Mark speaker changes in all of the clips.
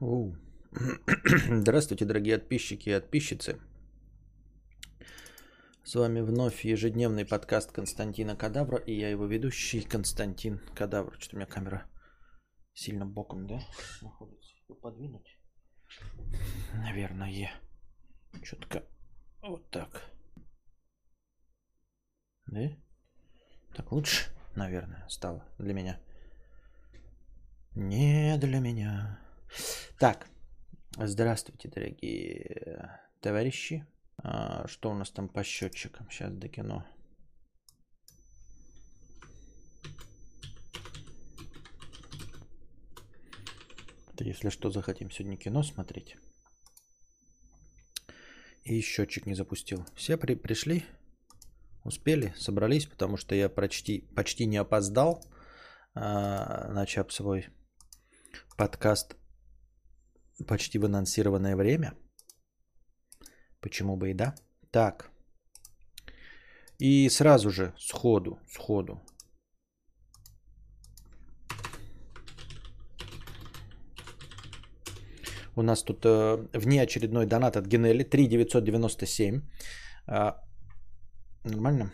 Speaker 1: Оу. Здравствуйте, дорогие подписчики и подписчицы. С вами вновь ежедневный подкаст Константина Кадавра и я его ведущий Константин Кадавр. Что-то у меня камера сильно боком, да, находится. Подвинуть? Наверное. Четко вот так. Да? Так лучше, наверное, стало для меня. Не для меня. Так, здравствуйте, дорогие товарищи. А, что у нас там по счетчикам? Сейчас до кино. Если что, захотим сегодня кино смотреть. И счетчик не запустил. Все при пришли? Успели? Собрались? Потому что я почти, почти не опоздал, а, начав свой подкаст почти в анонсированное время. Почему бы и да? Так. И сразу же, сходу, сходу. У нас тут э, внеочередной донат от Генели 3997. Э, нормально?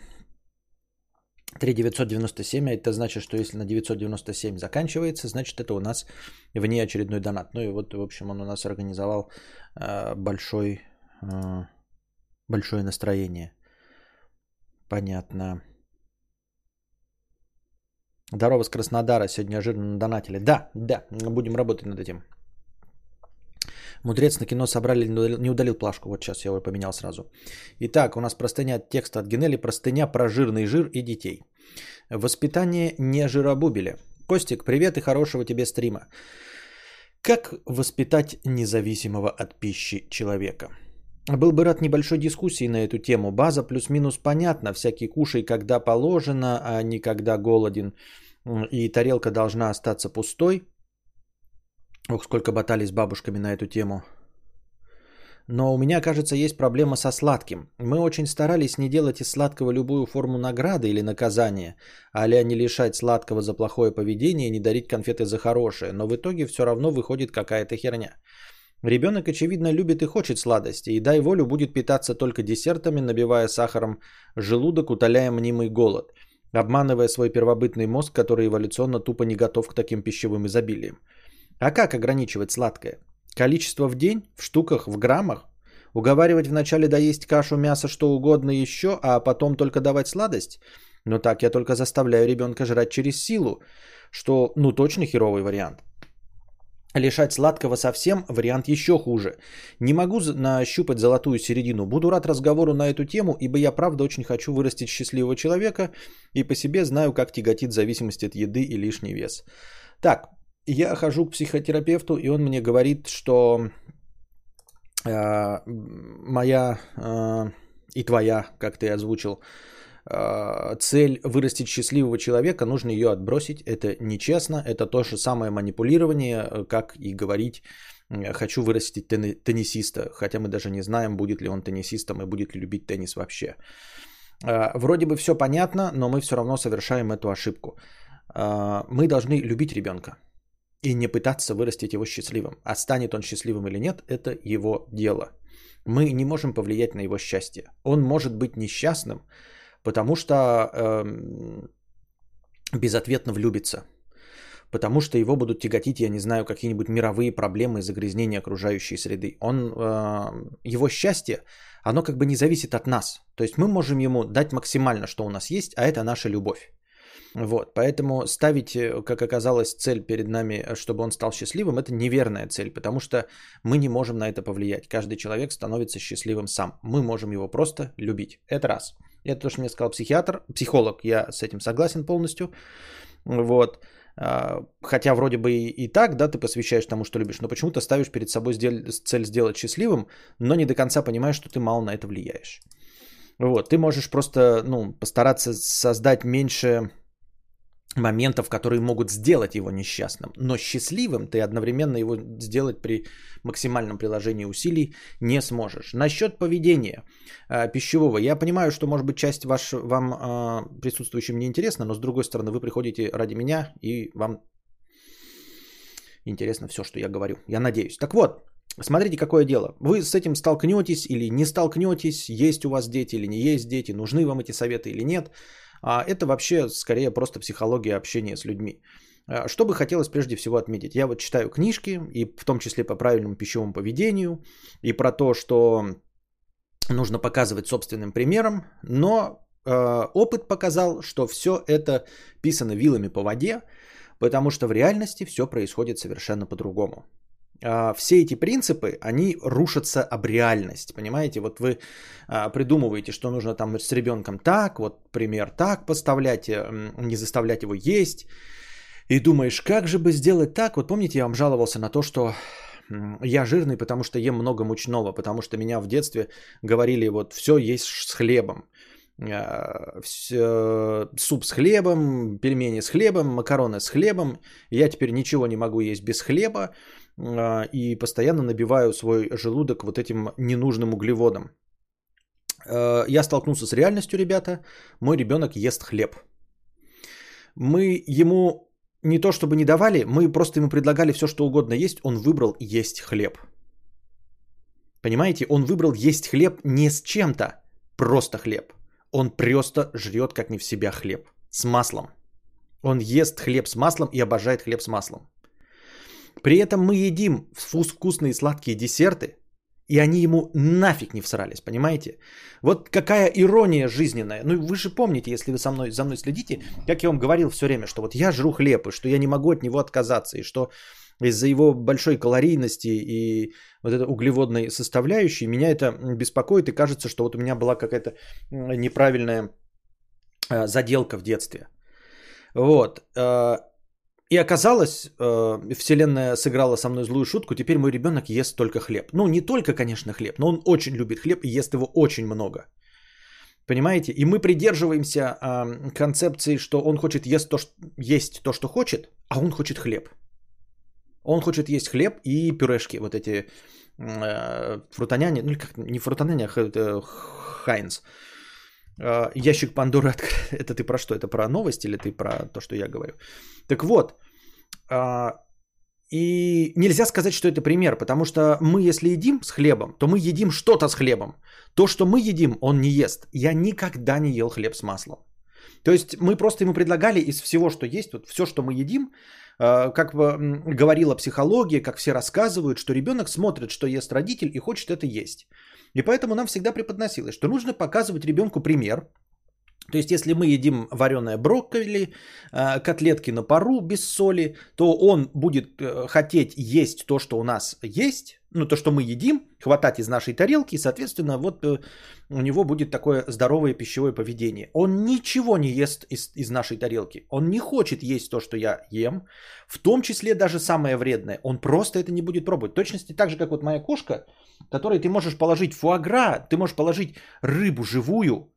Speaker 1: 3997, а это значит, что если на 997 заканчивается, значит это у нас внеочередной донат. Ну и вот, в общем, он у нас организовал э, большой, э, большое настроение. Понятно. Здорово с Краснодара, сегодня неожиданно донатили. Да, да, будем работать над этим. Мудрец на кино собрали, не удалил, плашку. Вот сейчас я его поменял сразу. Итак, у нас простыня текста от Генели. Простыня про жирный жир и детей. Воспитание не жиробубили. Костик, привет и хорошего тебе стрима. Как воспитать независимого от пищи человека? Был бы рад небольшой дискуссии на эту тему. База плюс-минус понятна. Всякий кушай, когда положено, а не когда голоден. И тарелка должна остаться пустой. Ох, сколько баталий с бабушками на эту тему. Но у меня, кажется, есть проблема со сладким. Мы очень старались не делать из сладкого любую форму награды или наказания, а не лишать сладкого за плохое поведение и не дарить конфеты за хорошее, но в итоге все равно выходит какая-то херня. Ребенок, очевидно, любит и хочет сладости, и дай волю будет питаться только десертами, набивая сахаром желудок, утоляя мнимый голод, обманывая свой первобытный мозг, который эволюционно тупо не готов к таким пищевым изобилиям. А как ограничивать сладкое? Количество в день, в штуках, в граммах? Уговаривать вначале доесть кашу, мясо, что угодно еще, а потом только давать сладость? Ну так я только заставляю ребенка жрать через силу, что ну точно херовый вариант. Лишать сладкого совсем вариант еще хуже. Не могу нащупать золотую середину. Буду рад разговору на эту тему, ибо я правда очень хочу вырастить счастливого человека и по себе знаю, как тяготит зависимость от еды и лишний вес. Так, я хожу к психотерапевту, и он мне говорит, что э, моя э, и твоя, как ты озвучил, э, цель вырастить счастливого человека, нужно ее отбросить. Это нечестно, это то же самое манипулирование, как и говорить хочу вырастить тен- теннисиста, хотя мы даже не знаем, будет ли он теннисистом и будет ли любить теннис вообще. Вроде бы все понятно, но мы все равно совершаем эту ошибку. Мы должны любить ребенка и не пытаться вырастить его счастливым. А станет он счастливым или нет, это его дело. Мы не можем повлиять на его счастье. Он может быть несчастным, потому что эм, безответно влюбится. Потому что его будут тяготить, я не знаю, какие-нибудь мировые проблемы, загрязнения окружающей среды. Он, э, его счастье, оно как бы не зависит от нас. То есть мы можем ему дать максимально, что у нас есть, а это наша любовь. Вот, поэтому ставить, э, как оказалось, цель перед нами, э, чтобы он стал счастливым, это неверная цель, потому что мы не можем на это повлиять. Каждый человек становится счастливым сам. Мы можем его просто любить. Это раз. Это то, что мне сказал психиатр, психолог, я с этим согласен полностью. Вот. А, хотя вроде бы и, так, да, ты посвящаешь тому, что любишь, но почему-то ставишь перед собой цель сделать счастливым, но не до конца понимаешь, что ты мало на это влияешь. Вот, ты можешь просто, ну, постараться создать меньше моментов, которые могут сделать его несчастным. Но счастливым ты одновременно его сделать при максимальном приложении усилий не сможешь. Насчет поведения э, пищевого. Я понимаю, что, может быть, часть ваш, вам э, присутствующим не интересна, но с другой стороны, вы приходите ради меня, и вам интересно все, что я говорю. Я надеюсь. Так вот, смотрите, какое дело. Вы с этим столкнетесь или не столкнетесь, есть у вас дети или не есть дети, нужны вам эти советы или нет. А это вообще скорее просто психология общения с людьми. А, что бы хотелось прежде всего отметить? Я вот читаю книжки, и в том числе по правильному пищевому поведению, и про то, что нужно показывать собственным примером, но э, опыт показал, что все это писано вилами по воде, потому что в реальности все происходит совершенно по-другому. Э, все эти принципы, они рушатся об реальность, понимаете? Вот вы э, придумываете, что нужно там с ребенком так, вот пример так поставлять, э, не заставлять его есть, и думаешь, как же бы сделать так? Вот помните, я вам жаловался на то, что я жирный, потому что ем много мучного, потому что меня в детстве говорили, вот все есть с хлебом. А, суп с хлебом, пельмени с хлебом, макароны с хлебом. Я теперь ничего не могу есть без хлеба а, и постоянно набиваю свой желудок вот этим ненужным углеводом. А, я столкнулся с реальностью, ребята. Мой ребенок ест хлеб. Мы ему не то чтобы не давали, мы просто ему предлагали все, что угодно есть, он выбрал есть хлеб. Понимаете, он выбрал есть хлеб не с чем-то, просто хлеб. Он просто жрет как не в себя хлеб с маслом. Он ест хлеб с маслом и обожает хлеб с маслом. При этом мы едим вкусные сладкие десерты, и они ему нафиг не всрались, понимаете? Вот какая ирония жизненная. Ну вы же помните, если вы со мной, за мной следите, как я вам говорил все время, что вот я жру хлеб, и что я не могу от него отказаться, и что из-за его большой калорийности и вот этой углеводной составляющей меня это беспокоит, и кажется, что вот у меня была какая-то неправильная э, заделка в детстве. Вот. И оказалось, э, Вселенная сыграла со мной злую шутку, теперь мой ребенок ест только хлеб. Ну, не только, конечно, хлеб, но он очень любит хлеб и ест его очень много. Понимаете? И мы придерживаемся э, концепции, что он хочет есть то, что, есть то, что хочет, а он хочет хлеб. Он хочет есть хлеб и пюрешки, вот эти э, фрутоняне, ну как, не фрутоняне, а Хайнс. Э, ящик Пандоры открыт. Это ты про что? Это про новость или ты про то, что я говорю? Так вот, э, и нельзя сказать, что это пример, потому что мы, если едим с хлебом, то мы едим что-то с хлебом. То, что мы едим, он не ест. Я никогда не ел хлеб с маслом. То есть мы просто ему предлагали из всего, что есть, вот все, что мы едим, э, как говорила психология, как все рассказывают, что ребенок смотрит, что ест родитель и хочет это есть. И поэтому нам всегда преподносилось, что нужно показывать ребенку пример. То есть, если мы едим вареное брокколи, э, котлетки на пару без соли, то он будет э, хотеть есть то, что у нас есть, ну, то, что мы едим, хватать из нашей тарелки, и, соответственно, вот э, у него будет такое здоровое пищевое поведение. Он ничего не ест из, из нашей тарелки. Он не хочет есть то, что я ем, в том числе даже самое вредное. Он просто это не будет пробовать. В точности так же, как вот моя кошка, которой ты можешь положить фуагра, ты можешь положить рыбу живую,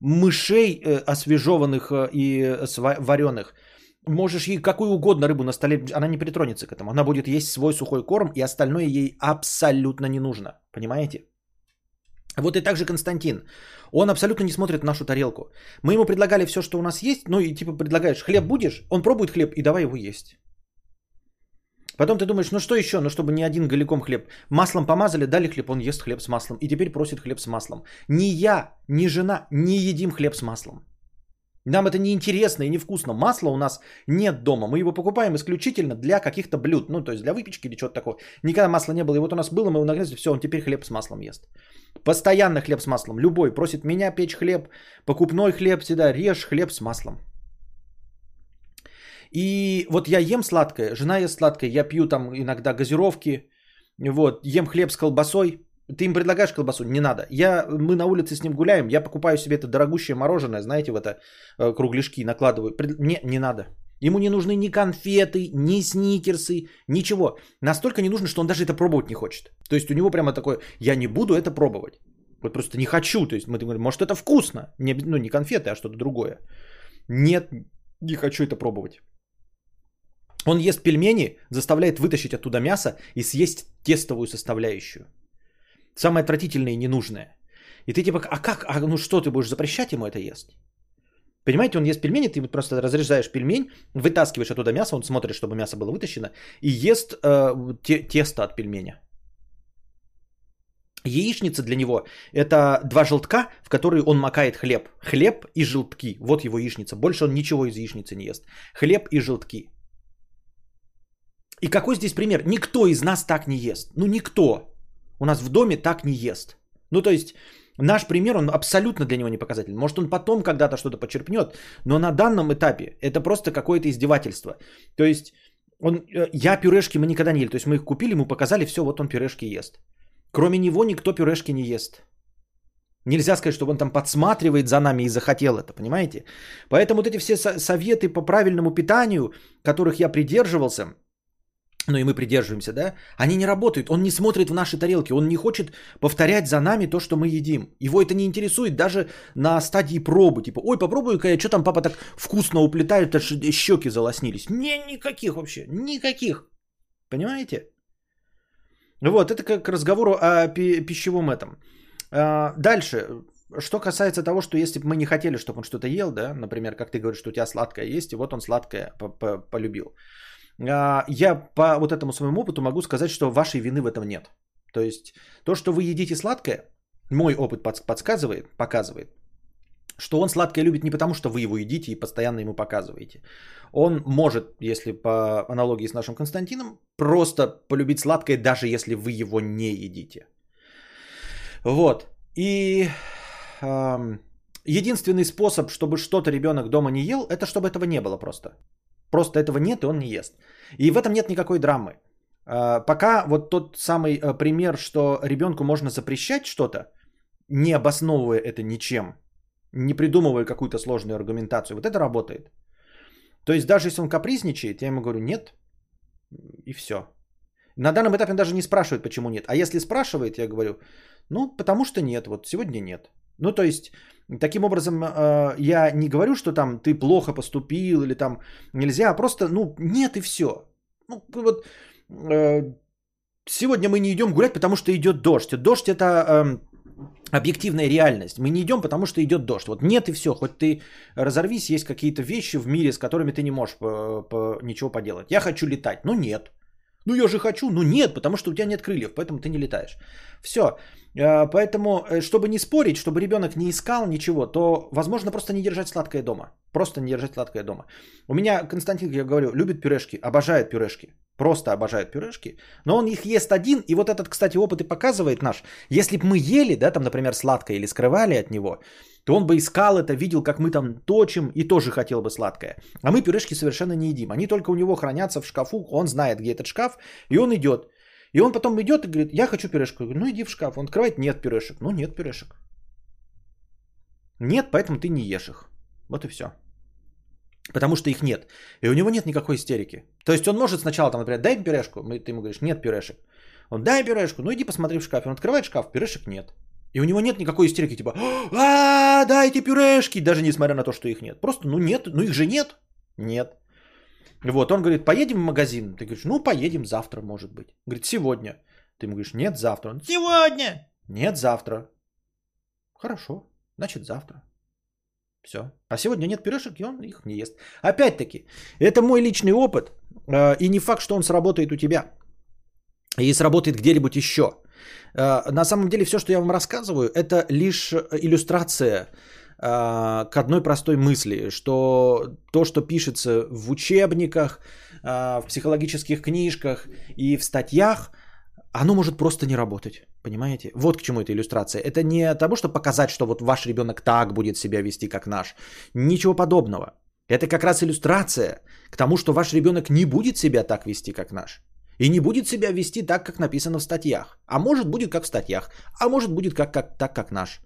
Speaker 1: мышей э, освежеванных э, и э, вареных, можешь ей какую угодно рыбу на столе, она не притронется к этому. Она будет есть свой сухой корм, и остальное ей абсолютно не нужно. Понимаете? Вот и так же Константин. Он абсолютно не смотрит нашу тарелку. Мы ему предлагали все, что у нас есть. Ну и типа предлагаешь, хлеб будешь? Он пробует хлеб и давай его есть. Потом ты думаешь, ну что еще, ну чтобы не один голиком хлеб. Маслом помазали, дали хлеб, он ест хлеб с маслом. И теперь просит хлеб с маслом. Ни я, ни жена не едим хлеб с маслом. Нам это не интересно и невкусно. Масла у нас нет дома. Мы его покупаем исключительно для каких-то блюд. Ну, то есть для выпечки или чего-то такого. Никогда масла не было. И вот у нас было, мы его нагрели, все, он теперь хлеб с маслом ест. Постоянно хлеб с маслом. Любой просит меня печь хлеб. Покупной хлеб всегда. Режь хлеб с маслом. И вот я ем сладкое, жена ест сладкое, я пью там иногда газировки, вот, ем хлеб с колбасой, ты им предлагаешь колбасу? Не надо. Я, мы на улице с ним гуляем, я покупаю себе это дорогущее мороженое, знаете, в это э, кругляшки накладываю. Не, не надо. Ему не нужны ни конфеты, ни сникерсы, ничего. Настолько не нужно, что он даже это пробовать не хочет. То есть у него прямо такое, я не буду это пробовать. Вот просто не хочу. То есть мы говорим, может это вкусно. Не, ну не конфеты, а что-то другое. Нет, не хочу это пробовать. Он ест пельмени, заставляет вытащить оттуда мясо и съесть тестовую составляющую. Самое отвратительное и ненужное. И ты типа, а как, а ну что, ты будешь запрещать ему это есть? Понимаете, он ест пельмени, ты просто разрезаешь пельмень, вытаскиваешь оттуда мясо, он смотрит, чтобы мясо было вытащено, и ест э, те, тесто от пельменя. Яичница для него – это два желтка, в которые он макает хлеб. Хлеб и желтки. Вот его яичница. Больше он ничего из яичницы не ест. Хлеб и желтки. И какой здесь пример? Никто из нас так не ест. Ну, никто. У нас в доме так не ест. Ну, то есть, наш пример, он абсолютно для него не показателен. Может, он потом когда-то что-то почерпнет, но на данном этапе это просто какое-то издевательство. То есть, он, э, я пюрешки мы никогда не ели. То есть, мы их купили, ему показали, все, вот он пюрешки ест. Кроме него никто пюрешки не ест. Нельзя сказать, чтобы он там подсматривает за нами и захотел это, понимаете? Поэтому вот эти все советы по правильному питанию, которых я придерживался, ну и мы придерживаемся, да, они не работают. Он не смотрит в наши тарелки, он не хочет повторять за нами то, что мы едим. Его это не интересует даже на стадии пробы. Типа, ой, попробую-ка я, что там папа так вкусно уплетает, аж щеки залоснились. Не, никаких вообще, никаких. Понимаете? Вот, это как разговору о пищевом этом. А, дальше, что касается того, что если бы мы не хотели, чтобы он что-то ел, да, например, как ты говоришь, что у тебя сладкое есть, и вот он сладкое полюбил. А, я по вот этому своему опыту могу сказать, что вашей вины в этом нет. То есть то, что вы едите сладкое, мой опыт подсказывает, показывает, что он сладкое любит не потому, что вы его едите и постоянно ему показываете. Он может, если по аналогии с нашим Константином, просто полюбить сладкое, даже если вы его не едите. Вот. И э, единственный способ, чтобы что-то ребенок дома не ел, это чтобы этого не было просто. Просто этого нет, и он не ест. И в этом нет никакой драмы. Э, пока вот тот самый э, пример, что ребенку можно запрещать что-то, не обосновывая это ничем, не придумывая какую-то сложную аргументацию, вот это работает. То есть даже если он капризничает, я ему говорю нет, и все. На данном этапе он даже не спрашивает, почему нет. А если спрашивает, я говорю, ну, потому что нет, вот сегодня нет. Ну, то есть, таким образом, э, я не говорю, что там ты плохо поступил или там нельзя, а просто, ну, нет и все. Ну, вот э, сегодня мы не идем гулять, потому что идет дождь. Дождь это э, объективная реальность. Мы не идем, потому что идет дождь. Вот нет и все. Хоть ты разорвись, есть какие-то вещи в мире, с которыми ты не можешь по, ничего поделать. Я хочу летать. Ну нет. Ну я же хочу. Ну нет, потому что у тебя нет крыльев, поэтому ты не летаешь. Все. Э, поэтому, э, чтобы не спорить, чтобы ребенок не искал ничего, то, возможно, просто не держать сладкое дома. Просто не держать сладкое дома. У меня Константин, я говорю, любит пюрешки, обожает пюрешки. Просто обожает пюрешки. Но он их ест один. И вот этот, кстати, опыт и показывает наш. Если бы мы ели, да, там, например, сладкое или скрывали от него, то он бы искал это, видел, как мы там точим и тоже хотел бы сладкое. А мы пюрешки совершенно не едим. Они только у него хранятся в шкафу. Он знает, где этот шкаф. И он идет. И он потом идет и говорит, я хочу пюрешку. Я говорю, ну иди в шкаф. Он открывает, нет пюрешек. Ну нет пюрешек. Нет, поэтому ты не ешь их. Вот и все. Потому что их нет. И у него нет никакой истерики. То есть он может сначала, там, например, дай пюрешку. Ты ему говоришь, нет пюрешек. Он дай пюрешку, ну иди посмотри в шкаф. Он открывает шкаф, пюрешек нет. И у него нет никакой истерики, типа, а, дайте пюрешки, даже несмотря на то, что их нет. Просто, ну нет, ну их же нет. Нет. Вот, он говорит, поедем в магазин. Ты говоришь, ну поедем завтра, может быть. Говорит, сегодня. Ты ему говоришь, нет, завтра. Он, сегодня. Нет, завтра. Хорошо, значит завтра. Все. А сегодня нет пюрешек, и он их не ест. Опять-таки, это мой личный опыт, э, и не факт, что он сработает у тебя. И сработает где-нибудь еще. Э, на самом деле, все, что я вам рассказываю, это лишь иллюстрация э, к одной простой мысли, что то, что пишется в учебниках, в психологических книжках и в статьях, оно может просто не работать. Понимаете? Вот к чему эта иллюстрация. Это не того, чтобы показать, что вот ваш ребенок так будет себя вести, как наш. Ничего подобного. Это как раз иллюстрация к тому, что ваш ребенок не будет себя так вести, как наш. И не будет себя вести так, как написано в статьях. А может будет как в статьях. А может будет как, как, так, как наш.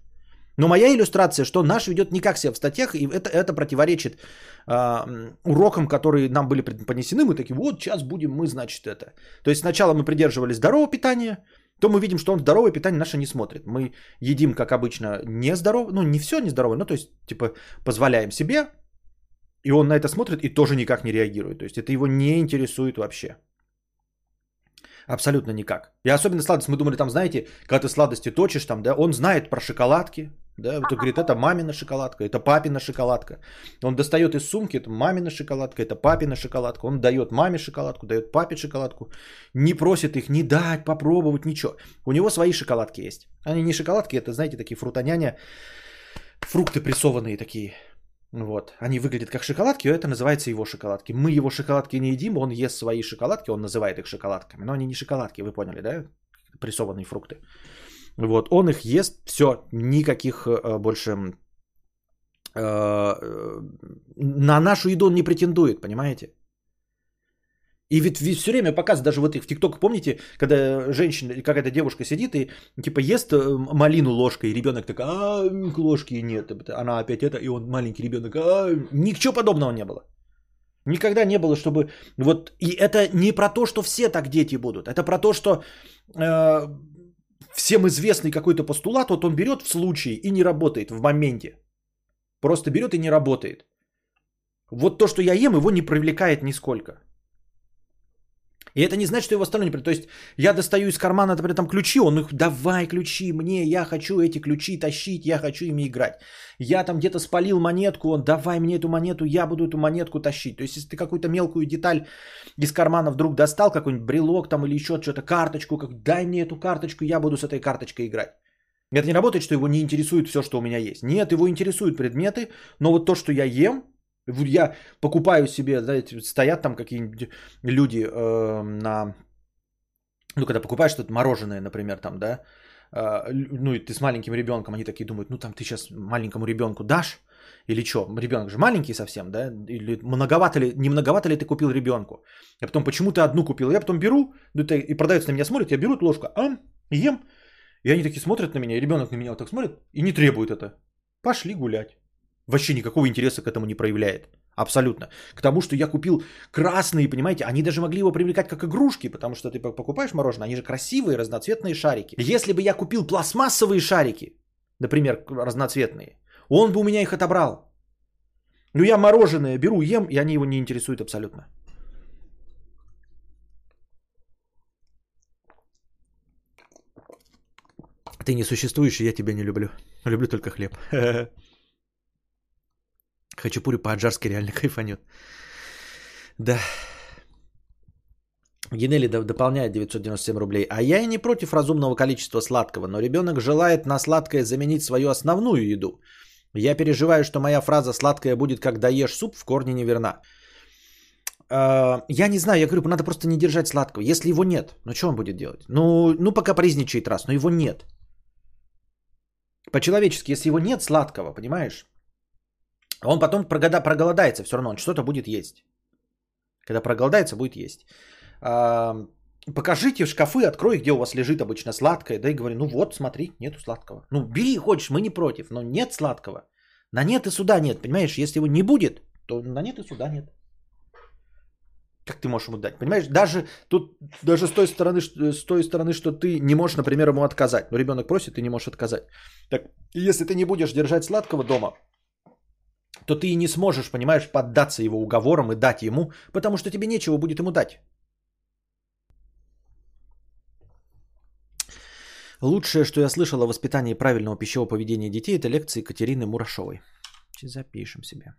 Speaker 1: Но моя иллюстрация, что наш ведет не как себя в статьях, и это, это противоречит э, урокам, которые нам были преподнесены. Мы такие, вот сейчас будем мы, значит, это. То есть сначала мы придерживались здорового питания, то мы видим, что он здоровое питание наше не смотрит. Мы едим, как обычно, нездорово, ну не все нездоровое, ну то есть, типа, позволяем себе, и он на это смотрит и тоже никак не реагирует. То есть это его не интересует вообще. Абсолютно никак. И особенно сладость. Мы думали, там, знаете, когда ты сладости точишь, там, да, он знает про шоколадки, Да, вот он говорит, это мамина шоколадка, это папина шоколадка. Он достает из сумки, это мамина шоколадка, это папина шоколадка. Он дает маме шоколадку, дает папе шоколадку. Не просит их не дать, попробовать, ничего. У него свои шоколадки есть. Они не шоколадки, это, знаете, такие фрутоняня, фрукты прессованные такие. Вот. Они выглядят как шоколадки, это называется его шоколадки. Мы его шоколадки не едим, он ест свои шоколадки, он называет их шоколадками. Но они не шоколадки, вы поняли, да? Прессованные фрукты. Вот, он их ест, все, никаких э, больше э, на нашу еду он не претендует, понимаете? И ведь, все время показывают, даже вот в ТикТок, помните, когда женщина, какая-то девушка сидит и типа ест э, малину ложкой, и ребенок такой, а, ложки нет, она опять это, и он маленький ребенок, а, ничего подобного не было. Никогда не было, чтобы вот, и это не про то, что все так дети будут, это про то, что э, всем известный какой-то постулат, вот он берет в случае и не работает в моменте. Просто берет и не работает. Вот то, что я ем, его не привлекает нисколько. И это не значит, что его не То есть я достаю из кармана, например, там ключи, он их, давай ключи мне, я хочу эти ключи тащить, я хочу ими играть. Я там где-то спалил монетку, он, давай мне эту монету, я буду эту монетку тащить. То есть если ты какую-то мелкую деталь из кармана вдруг достал, какой-нибудь брелок там или еще что-то, карточку, как, дай мне эту карточку, я буду с этой карточкой играть. Это не работает, что его не интересует все, что у меня есть. Нет, его интересуют предметы, но вот то, что я ем, я покупаю себе, знаете, стоят там какие-нибудь люди э, на... Ну, когда покупаешь что-то мороженое, например, там, да, э, ну, и ты с маленьким ребенком, они такие думают, ну, там ты сейчас маленькому ребенку дашь, или что, ребенок же маленький совсем, да, или многовато ли, не многовато ли ты купил ребенку, а потом почему ты одну купил, я потом беру, ну, это, и продавец на меня смотрит, я беру эту ложку, ам, ем, и они такие смотрят на меня, и ребенок на меня вот так смотрит, и не требует это, пошли гулять. Вообще никакого интереса к этому не проявляет. Абсолютно. К тому, что я купил красные, понимаете, они даже могли его привлекать как игрушки, потому что ты покупаешь мороженое, они же красивые, разноцветные шарики. Если бы я купил пластмассовые шарики, например, разноцветные, он бы у меня их отобрал. Но я мороженое беру, ем, и они его не интересуют абсолютно. Ты не существующий, я тебя не люблю. Люблю только хлеб. Хачапури по-аджарски реально кайфанет. Да. Генели дополняет 997 рублей. А я и не против разумного количества сладкого, но ребенок желает на сладкое заменить свою основную еду. Я переживаю, что моя фраза «сладкое будет, как доешь суп» в корне неверна. А, я не знаю, я говорю, надо просто не держать сладкого. Если его нет, ну что он будет делать? Ну, ну пока призничает раз, но его нет. По-человечески, если его нет сладкого, понимаешь? Он потом проголодается, все равно он что-то будет есть. Когда проголодается, будет есть. А, покажите шкафы, открой, где у вас лежит обычно сладкое, да и говорю, ну вот, смотри, нету сладкого. Ну, бери, хочешь, мы не против, но нет сладкого. На нет и сюда нет, понимаешь? Если его не будет, то на нет и сюда нет. Как ты можешь ему дать? Понимаешь, даже тут, даже с той стороны, с той стороны, что ты не можешь, например, ему отказать. Но ребенок просит, ты не можешь отказать. Так, если ты не будешь держать сладкого дома, то ты и не сможешь, понимаешь, поддаться его уговорам и дать ему, потому что тебе нечего будет ему дать. Лучшее, что я слышал о воспитании правильного пищевого поведения детей, это лекции Екатерины Мурашовой. Сейчас запишем себе.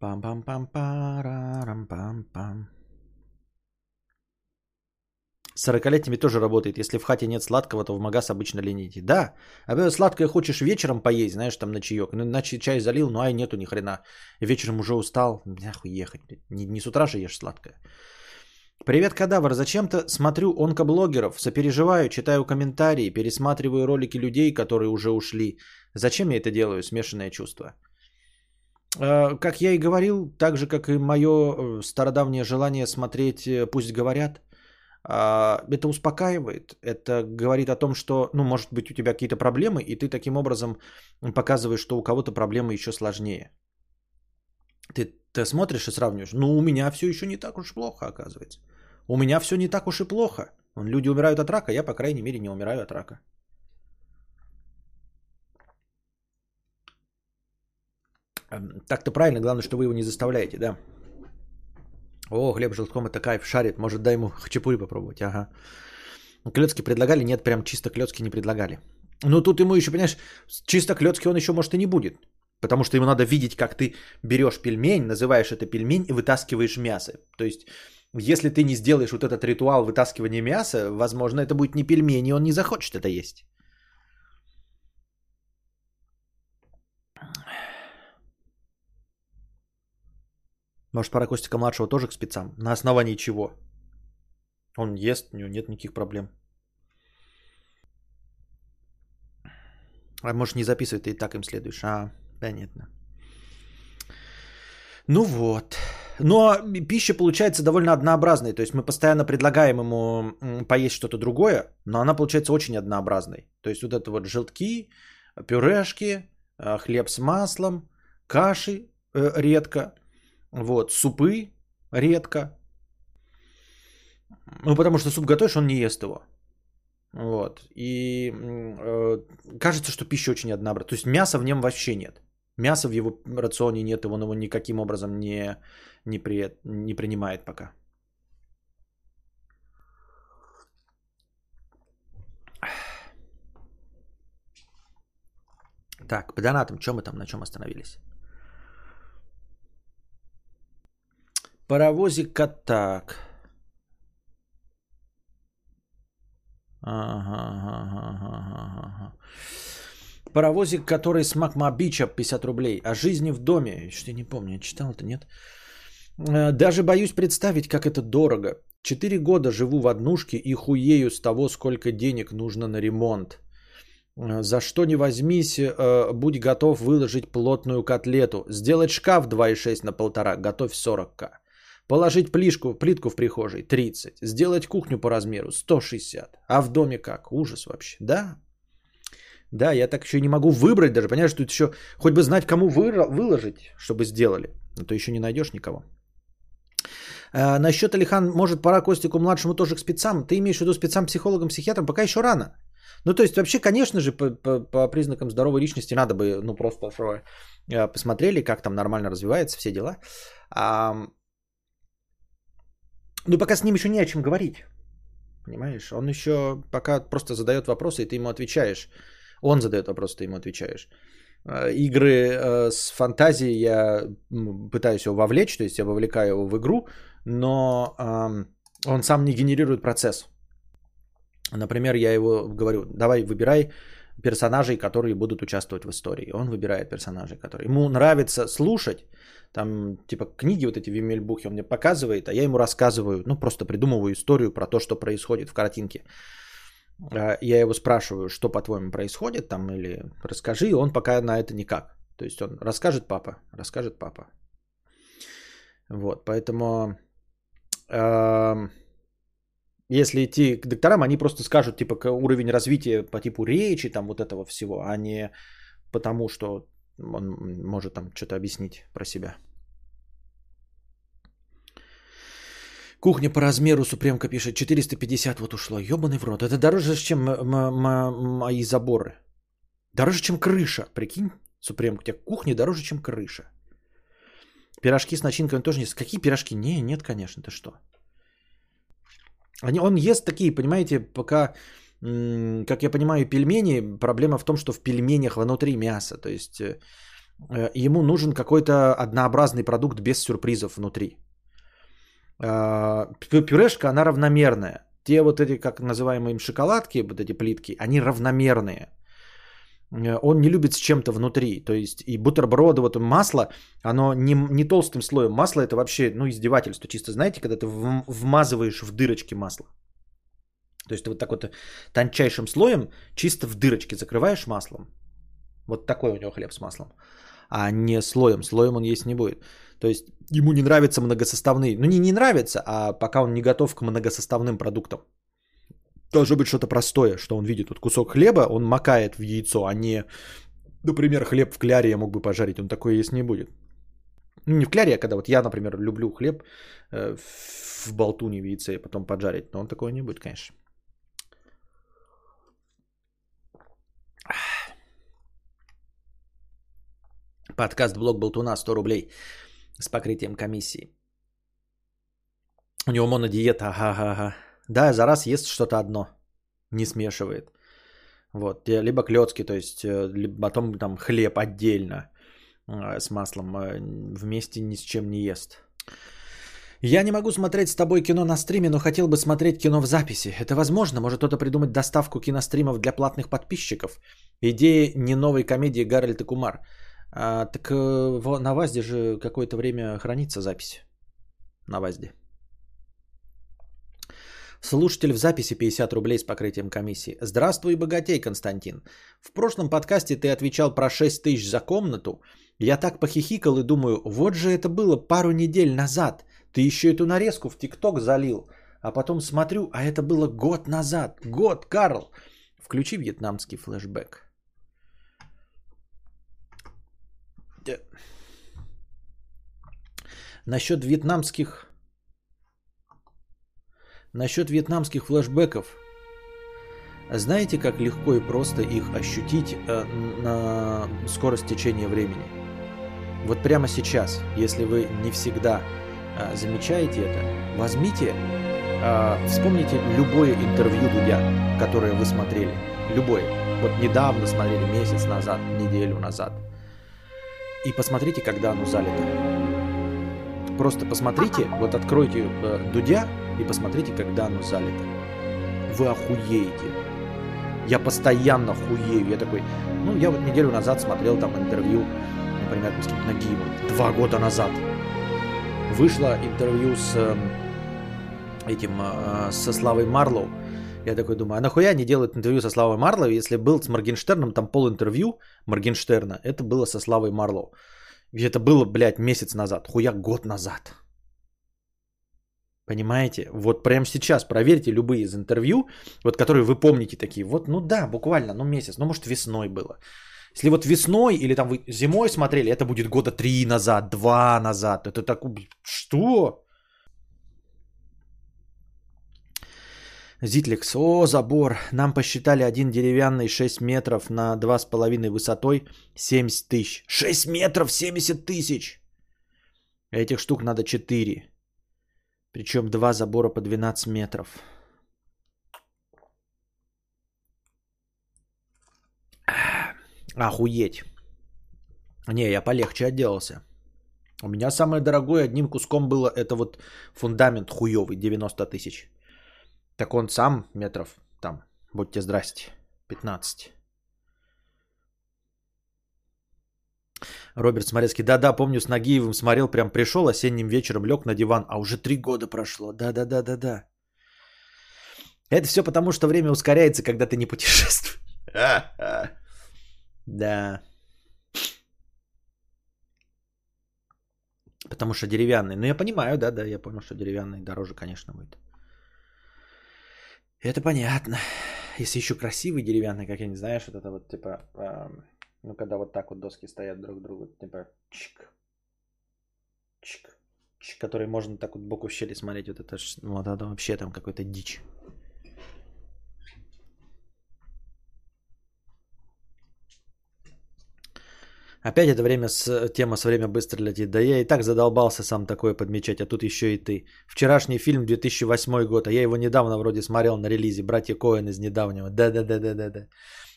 Speaker 1: Пам-пам-пам-парам-пам-пам. С 40-летними тоже работает. Если в хате нет сладкого, то в магаз обычно лените. Да, а сладкое хочешь вечером поесть, знаешь, там на чаек. Ну, иначе чай залил, ну ай, нету ни хрена. Вечером уже устал, нахуй ехать. Не, не с утра же ешь сладкое. Привет, кадавр. Зачем-то смотрю онкоблогеров, сопереживаю, читаю комментарии, пересматриваю ролики людей, которые уже ушли. Зачем я это делаю? Смешанное чувство. А, как я и говорил, так же, как и мое э, стародавнее желание смотреть э, «Пусть говорят», это успокаивает, это говорит о том, что, ну, может быть, у тебя какие-то проблемы, и ты таким образом показываешь, что у кого-то проблемы еще сложнее. Ты, ты смотришь и сравниваешь, ну, у меня все еще не так уж плохо, оказывается. У меня все не так уж и плохо. Люди умирают от рака, я, по крайней мере, не умираю от рака. Так-то правильно, главное, что вы его не заставляете, да. О, Глеб Желтком это кайф, шарит. Может, дай ему хачапури попробовать. Ага. Клетки предлагали? Нет, прям чисто клетки не предлагали. Ну, тут ему еще, понимаешь, чисто клетки он еще, может, и не будет. Потому что ему надо видеть, как ты берешь пельмень, называешь это пельмень и вытаскиваешь мясо. То есть, если ты не сделаешь вот этот ритуал вытаскивания мяса, возможно, это будет не пельмень, и он не захочет это есть. Может, пора Костика младшего тоже к спецам? На основании чего? Он ест, у него нет никаких проблем. А может, не записывай, ты и так им следуешь. А, понятно. Ну вот. Но пища получается довольно однообразной. То есть мы постоянно предлагаем ему поесть что-то другое, но она получается очень однообразной. То есть вот это вот желтки, пюрешки, э, хлеб с маслом, каши э, редко, вот, супы редко. Ну, потому что суп готовишь, он не ест его. Вот. И э, кажется, что пища очень однообразная. То есть мяса в нем вообще нет. Мяса в его рационе нет, и он его никаким образом не, не, при, не принимает пока. Так, по донатам, чем мы там, на чем остановились? Паровозик так. Ага, ага, ага, ага. Паровозик, который с Макмабича 50 рублей. О жизни в доме. Что я не помню, я читал это, нет? Э, даже боюсь представить, как это дорого. Четыре года живу в однушке и хуею с того, сколько денег нужно на ремонт. Э, за что не возьмись, э, будь готов выложить плотную котлету. Сделать шкаф 2,6 на полтора, готовь 40к. Положить плишку, плитку в прихожей 30. Сделать кухню по размеру 160. А в доме как? Ужас вообще. Да, да, я так еще не могу выбрать даже. Понимаешь, тут еще хоть бы знать, кому вы, выложить, чтобы сделали. А то еще не найдешь никого. А, насчет Алихан, может, пора Костику младшему тоже к спецам. Ты имеешь в виду спецам, психологам, психиатрам? Пока еще рано. Ну, то есть, вообще, конечно же, по, по, по признакам здоровой личности надо бы, ну, просто э, посмотрели, как там нормально развивается, все дела. А, ну, пока с ним еще не о чем говорить. Понимаешь? Он еще пока просто задает вопросы, и ты ему отвечаешь. Он задает вопрос, ты ему отвечаешь. Э, игры э, с фантазией я пытаюсь его вовлечь, то есть я вовлекаю его в игру, но он сам не генерирует процесс. Например, я его говорю, давай выбирай персонажей, которые будут участвовать в истории. Он выбирает персонажей, которые... Ему нравится слушать, там типа книги вот эти в Вимельбухе он мне показывает, а я ему рассказываю, ну просто придумываю историю про то, что происходит в картинке. А, я его спрашиваю, что по-твоему происходит там, или расскажи, и он пока на это никак. То есть он расскажет папа, расскажет папа. Вот, поэтому э, если идти к докторам, они просто скажут, типа, уровень развития по типу речи, там вот этого всего, а не потому, что он может там что-то объяснить про себя. Кухня по размеру, Супремка пишет, 450 вот ушло. Ебаный в рот. Это дороже, чем мои заборы. Дороже, чем крыша. Прикинь, Супремка, у тебя кухня дороже, чем крыша. Пирожки с начинками тоже нет. Какие пирожки? Не, нет, конечно, ты что. Они, он ест такие, понимаете, пока, как я понимаю, пельмени. Проблема в том, что в пельменях внутри мясо. То есть э, ему нужен какой-то однообразный продукт без сюрпризов внутри. А, пюрешка, она равномерная. Те вот эти, как называемые им шоколадки, вот эти плитки, они равномерные. Э, он не любит с чем-то внутри. То есть и бутерброды, вот масло, оно не, не толстым слоем. Масло это вообще, ну, издевательство. Чисто знаете, когда ты вмазываешь в дырочки масло. То есть ты вот так вот тончайшим слоем чисто в дырочке закрываешь маслом. Вот такой у него хлеб с маслом. А не слоем. Слоем он есть не будет. То есть ему не нравятся многосоставные. Ну не не нравится, а пока он не готов к многосоставным продуктам. Должно быть что-то простое, что он видит. Вот кусок хлеба он макает в яйцо, а не, например, хлеб в кляре я мог бы пожарить. Он такой есть не будет. Ну, не в кляре, а когда вот я, например, люблю хлеб э, в болтуне в яйце потом поджарить. Но он такой не будет, конечно. Подкаст блог Болтуна 100 рублей с покрытием комиссии. У него монодиета, ага-ага. Да, за раз ест что-то одно, не смешивает. Вот, либо клетки, то есть, э, либо потом там хлеб отдельно э, с маслом, э, вместе ни с чем не ест. Я не могу смотреть с тобой кино на стриме, но хотел бы смотреть кино в записи. Это возможно? Может кто-то придумать доставку киностримов для платных подписчиков? Идея не новой комедии Гарольд и Кумар. А, так на ВАЗде же какое-то время хранится запись. На ВАЗде. Слушатель в записи 50 рублей с покрытием комиссии. Здравствуй, богатей, Константин. В прошлом подкасте ты отвечал про 6 тысяч за комнату. Я так похихикал и думаю, вот же это было пару недель назад. Ты еще эту нарезку в ТикТок залил. А потом смотрю, а это было год назад. Год, Карл. Включи вьетнамский флешбэк. Насчет вьетнамских Насчет вьетнамских флешбеков. Знаете, как легко и просто их ощутить э, на скорость течения времени? Вот прямо сейчас, если вы не всегда э, замечаете это, возьмите, э, вспомните любое интервью Дудя, которое вы смотрели. Любое. Вот недавно смотрели, месяц назад, неделю назад. И посмотрите, когда оно залито. Просто посмотрите, вот откройте э, Дудя и посмотрите, когда оно залито. Вы охуеете. Я постоянно хуею. Я такой, ну, я вот неделю назад смотрел там интервью, например, с Нагиевым. Два года назад. Вышло интервью с эм, этим, э, со Славой Марлоу. Я такой думаю, а нахуя они делают интервью со Славой Марлоу, если был с Моргенштерном, там пол интервью Моргенштерна, это было со Славой Марлоу. И это было, блядь, месяц назад, хуя год назад. Понимаете? Вот прямо сейчас проверьте любые из интервью, вот которые вы помните такие. Вот, ну да, буквально, ну месяц, ну может весной было. Если вот весной или там вы зимой смотрели, это будет года три назад, два назад. Это так... Что? Зитликс. О, забор. Нам посчитали один деревянный 6 метров на 2,5 высотой 70 тысяч. 6 метров 70 тысяч! Этих штук надо 4. Причем два забора по 12 метров. Охуеть. Не, я полегче отделался. У меня самое дорогое одним куском было это вот фундамент хуёвый, 90 тысяч. Так он сам метров там, будьте здрасте, 15. Роберт Сморецкий. Да-да, помню, с Нагиевым смотрел, прям пришел осенним вечером, лег на диван, а уже три года прошло. Да-да-да-да-да. Это все потому, что время ускоряется, когда ты не путешествуешь. Да. Потому что деревянный. Ну, я понимаю, да-да, я понял, что деревянный дороже, конечно, будет. Это понятно. Если еще красивый деревянный, как я не знаю, что это вот типа ну, когда вот так вот доски стоят друг к другу, типа чик, чик, чик, который можно так вот боку в щели смотреть, вот это, ж, вот это вообще там какой-то дичь. Опять это время с, тема со время быстро летит. Да я и так задолбался сам такое подмечать, а тут еще и ты. Вчерашний фильм 2008 год, а я его недавно вроде смотрел на релизе. Братья Коэн из недавнего. Да-да-да-да-да-да.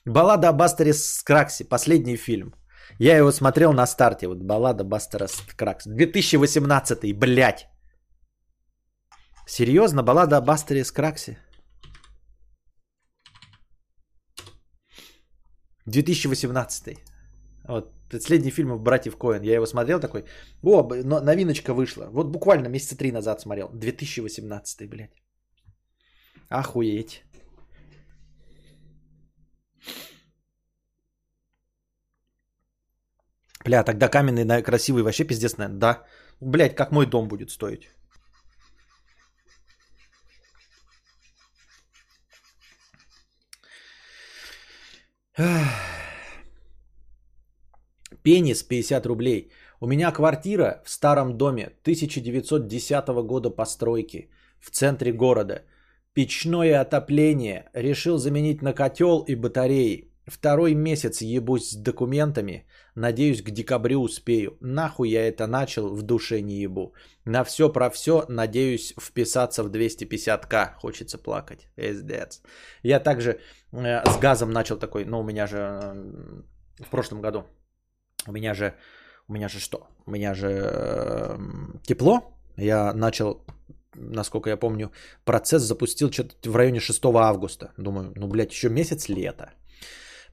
Speaker 1: Баллада о Бастере Скраксе, последний фильм. Я его смотрел на старте, вот баллада Бастера Скракс. 2018, блядь. Серьезно, баллада о Бастере Скраксе? 2018. Вот, последний фильм «Братьев Коэн». Я его смотрел такой, о, новиночка вышла. Вот буквально месяца три назад смотрел. 2018, блядь. Охуеть. Бля, тогда каменный красивый вообще пиздец, наверное. Да. Блять, как мой дом будет стоить. Пенис 50 рублей. У меня квартира в старом доме 1910 года постройки в центре города. Печное отопление. Решил заменить на котел и батареи. Второй месяц ебусь с документами. Надеюсь, к декабрю успею. Нахуй я это начал, в душе не ебу. На все про все надеюсь вписаться в 250к. Хочется плакать. Эздец. Я также э, с газом начал такой, ну у меня же э, в прошлом году. У меня же, у меня же что? У меня же э, тепло. Я начал насколько я помню, процесс запустил что-то в районе 6 августа. Думаю, ну, блядь, еще месяц лета.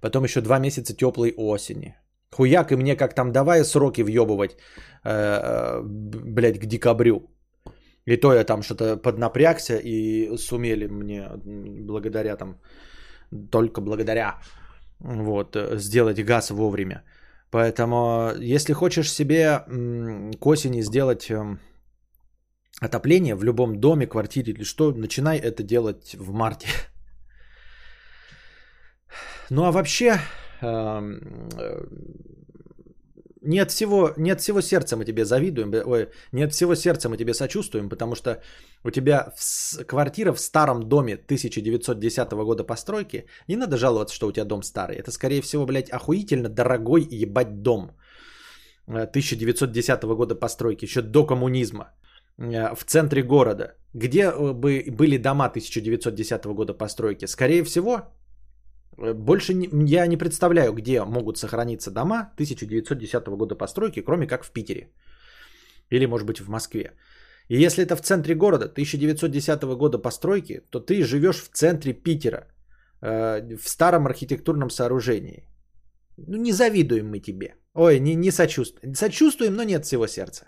Speaker 1: Потом еще два месяца теплой осени. Хуяк и мне как там давай сроки въебывать, э, э, блядь, к декабрю. И то я там что-то поднапрягся и сумели мне благодаря там, только благодаря вот, сделать газ вовремя. Поэтому, если хочешь себе к осени сделать эм, отопление в любом доме, квартире или что, начинай это делать в марте. Ну а вообще, эм, э, не от всего, не от всего сердца мы тебе завидуем, ой, не от всего сердца мы тебе сочувствуем, потому что у тебя квартира в старом доме 1910 года постройки, не надо жаловаться, что у тебя дом старый. Это, скорее всего, блядь, охуительно дорогой ебать дом 1910 э, года постройки, еще до коммунизма, э, в центре города. Где бы были дома 1910 года постройки? Скорее всего, Э, больше не, я не представляю, где могут сохраниться дома 1910 года постройки, кроме как в Питере. Или, может быть, в Москве. И если это в центре города 1910 года постройки, то ты живешь в центре Питера, э, в старом архитектурном сооружении. Ну, не завидуем мы тебе. Ой, не, не сочувствуем. Сочувствуем, но нет всего сердца.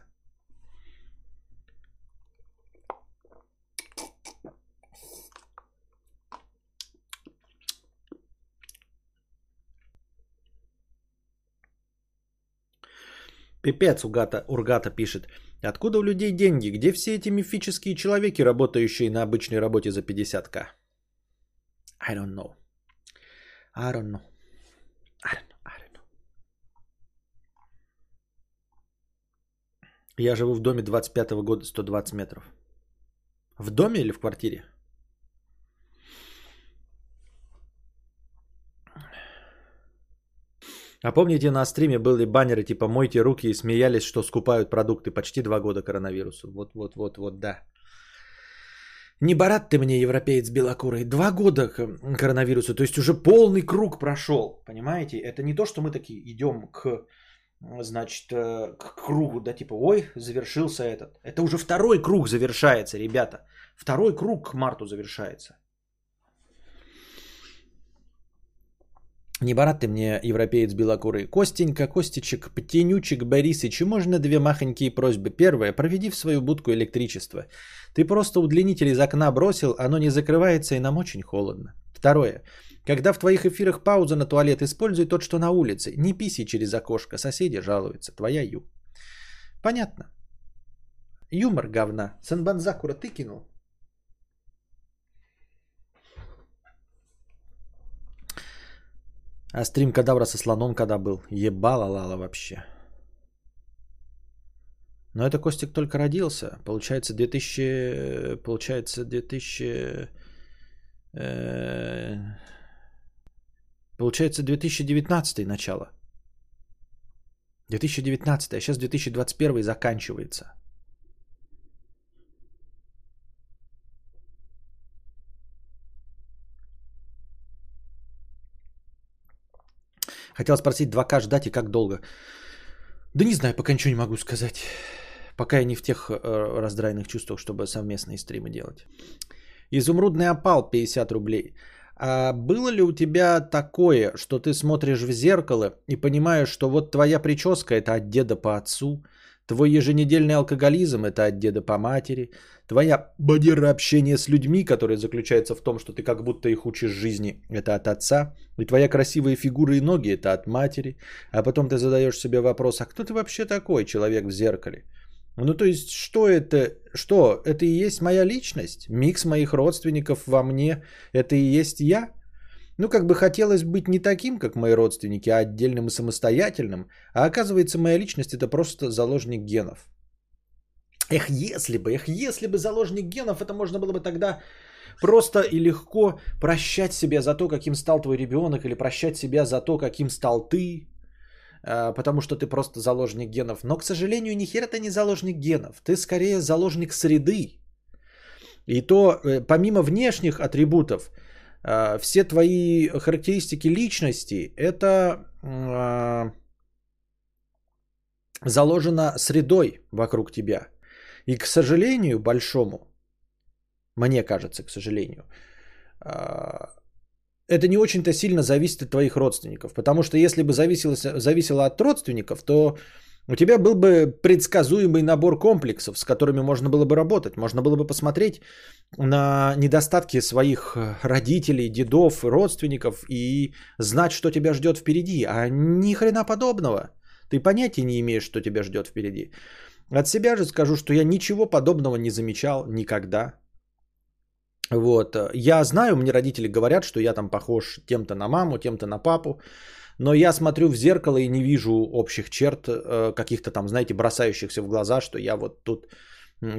Speaker 1: Пипец, Угата, Ургата пишет. Откуда у людей деньги? Где все эти мифические человеки, работающие на обычной работе за 50к? I don't know. I don't know. I don't know. I don't know. Я живу в доме 25 года, 120 метров. В доме или в квартире? А помните, на стриме были баннеры типа «Мойте руки» и смеялись, что скупают продукты почти два года коронавирусу. Вот, вот, вот, вот, да. Не барат ты мне, европеец белокурый. Два года коронавирусу, то есть уже полный круг прошел, понимаете? Это не то, что мы такие идем к, значит, э, к кругу, да, типа, ой, завершился этот. Это уже второй круг завершается, ребята. Второй круг к марту завершается. Не барат ты мне, европеец белокурый. Костенька, Костичек, Птенючек, Борисыч, можно две махонькие просьбы. Первая, проведи в свою будку электричество. Ты просто удлинитель из окна бросил, оно не закрывается и нам очень холодно. Второе, когда в твоих эфирах пауза на туалет, используй тот, что на улице. Не писи через окошко, соседи жалуются. Твоя Ю. Понятно. Юмор говна. Санбанзакура ты кинул? А стрим кадавра со слоном когда был? Ебала лала вообще. Но это Костик только родился. Получается 2000... Получается 2000... Э, получается 2019 начало. 2019, а сейчас 2021 заканчивается. Хотел спросить, 2К ждать и как долго? Да не знаю, пока ничего не могу сказать. Пока я не в тех э, раздрайных чувствах, чтобы совместные стримы делать. Изумрудный опал 50 рублей. А было ли у тебя такое, что ты смотришь в зеркало и понимаешь, что вот твоя прическа это от деда по отцу, твой еженедельный алкоголизм это от деда по матери, твоя бодира общение с людьми, которое заключается в том, что ты как будто их учишь жизни, это от отца, и твоя красивая фигура и ноги это от матери, а потом ты задаешь себе вопрос, а кто ты вообще такой человек в зеркале? Ну то есть что это, что? Это и есть моя личность, микс моих родственников во мне, это и есть я? Ну, как бы хотелось быть не таким, как мои родственники, а отдельным и самостоятельным. А оказывается, моя личность это просто заложник генов. Эх, если бы, эх, если бы заложник генов, это можно было бы тогда просто и легко прощать себя за то, каким стал твой ребенок, или прощать себя за то, каким стал ты, э, потому что ты просто заложник генов. Но, к сожалению, ни хера ты не заложник генов. Ты скорее заложник среды. И то, э, помимо внешних атрибутов, все твои характеристики личности, это заложено средой вокруг тебя. И, к сожалению, большому, мне кажется, к сожалению, а, это не очень-то сильно зависит от твоих родственников. Потому что если бы зависело, зависело от родственников, то у тебя был бы предсказуемый набор комплексов, с которыми можно было бы работать. Можно было бы посмотреть на недостатки своих родителей, дедов, родственников и знать, что тебя ждет впереди. А ни хрена подобного. Ты понятия не имеешь, что тебя ждет впереди. От себя же скажу, что я ничего подобного не замечал никогда. Вот. Я знаю, мне родители говорят, что я там похож тем-то на маму, тем-то на папу. Но я смотрю в зеркало и не вижу общих черт, э, каких-то там, знаете, бросающихся в глаза, что я вот тут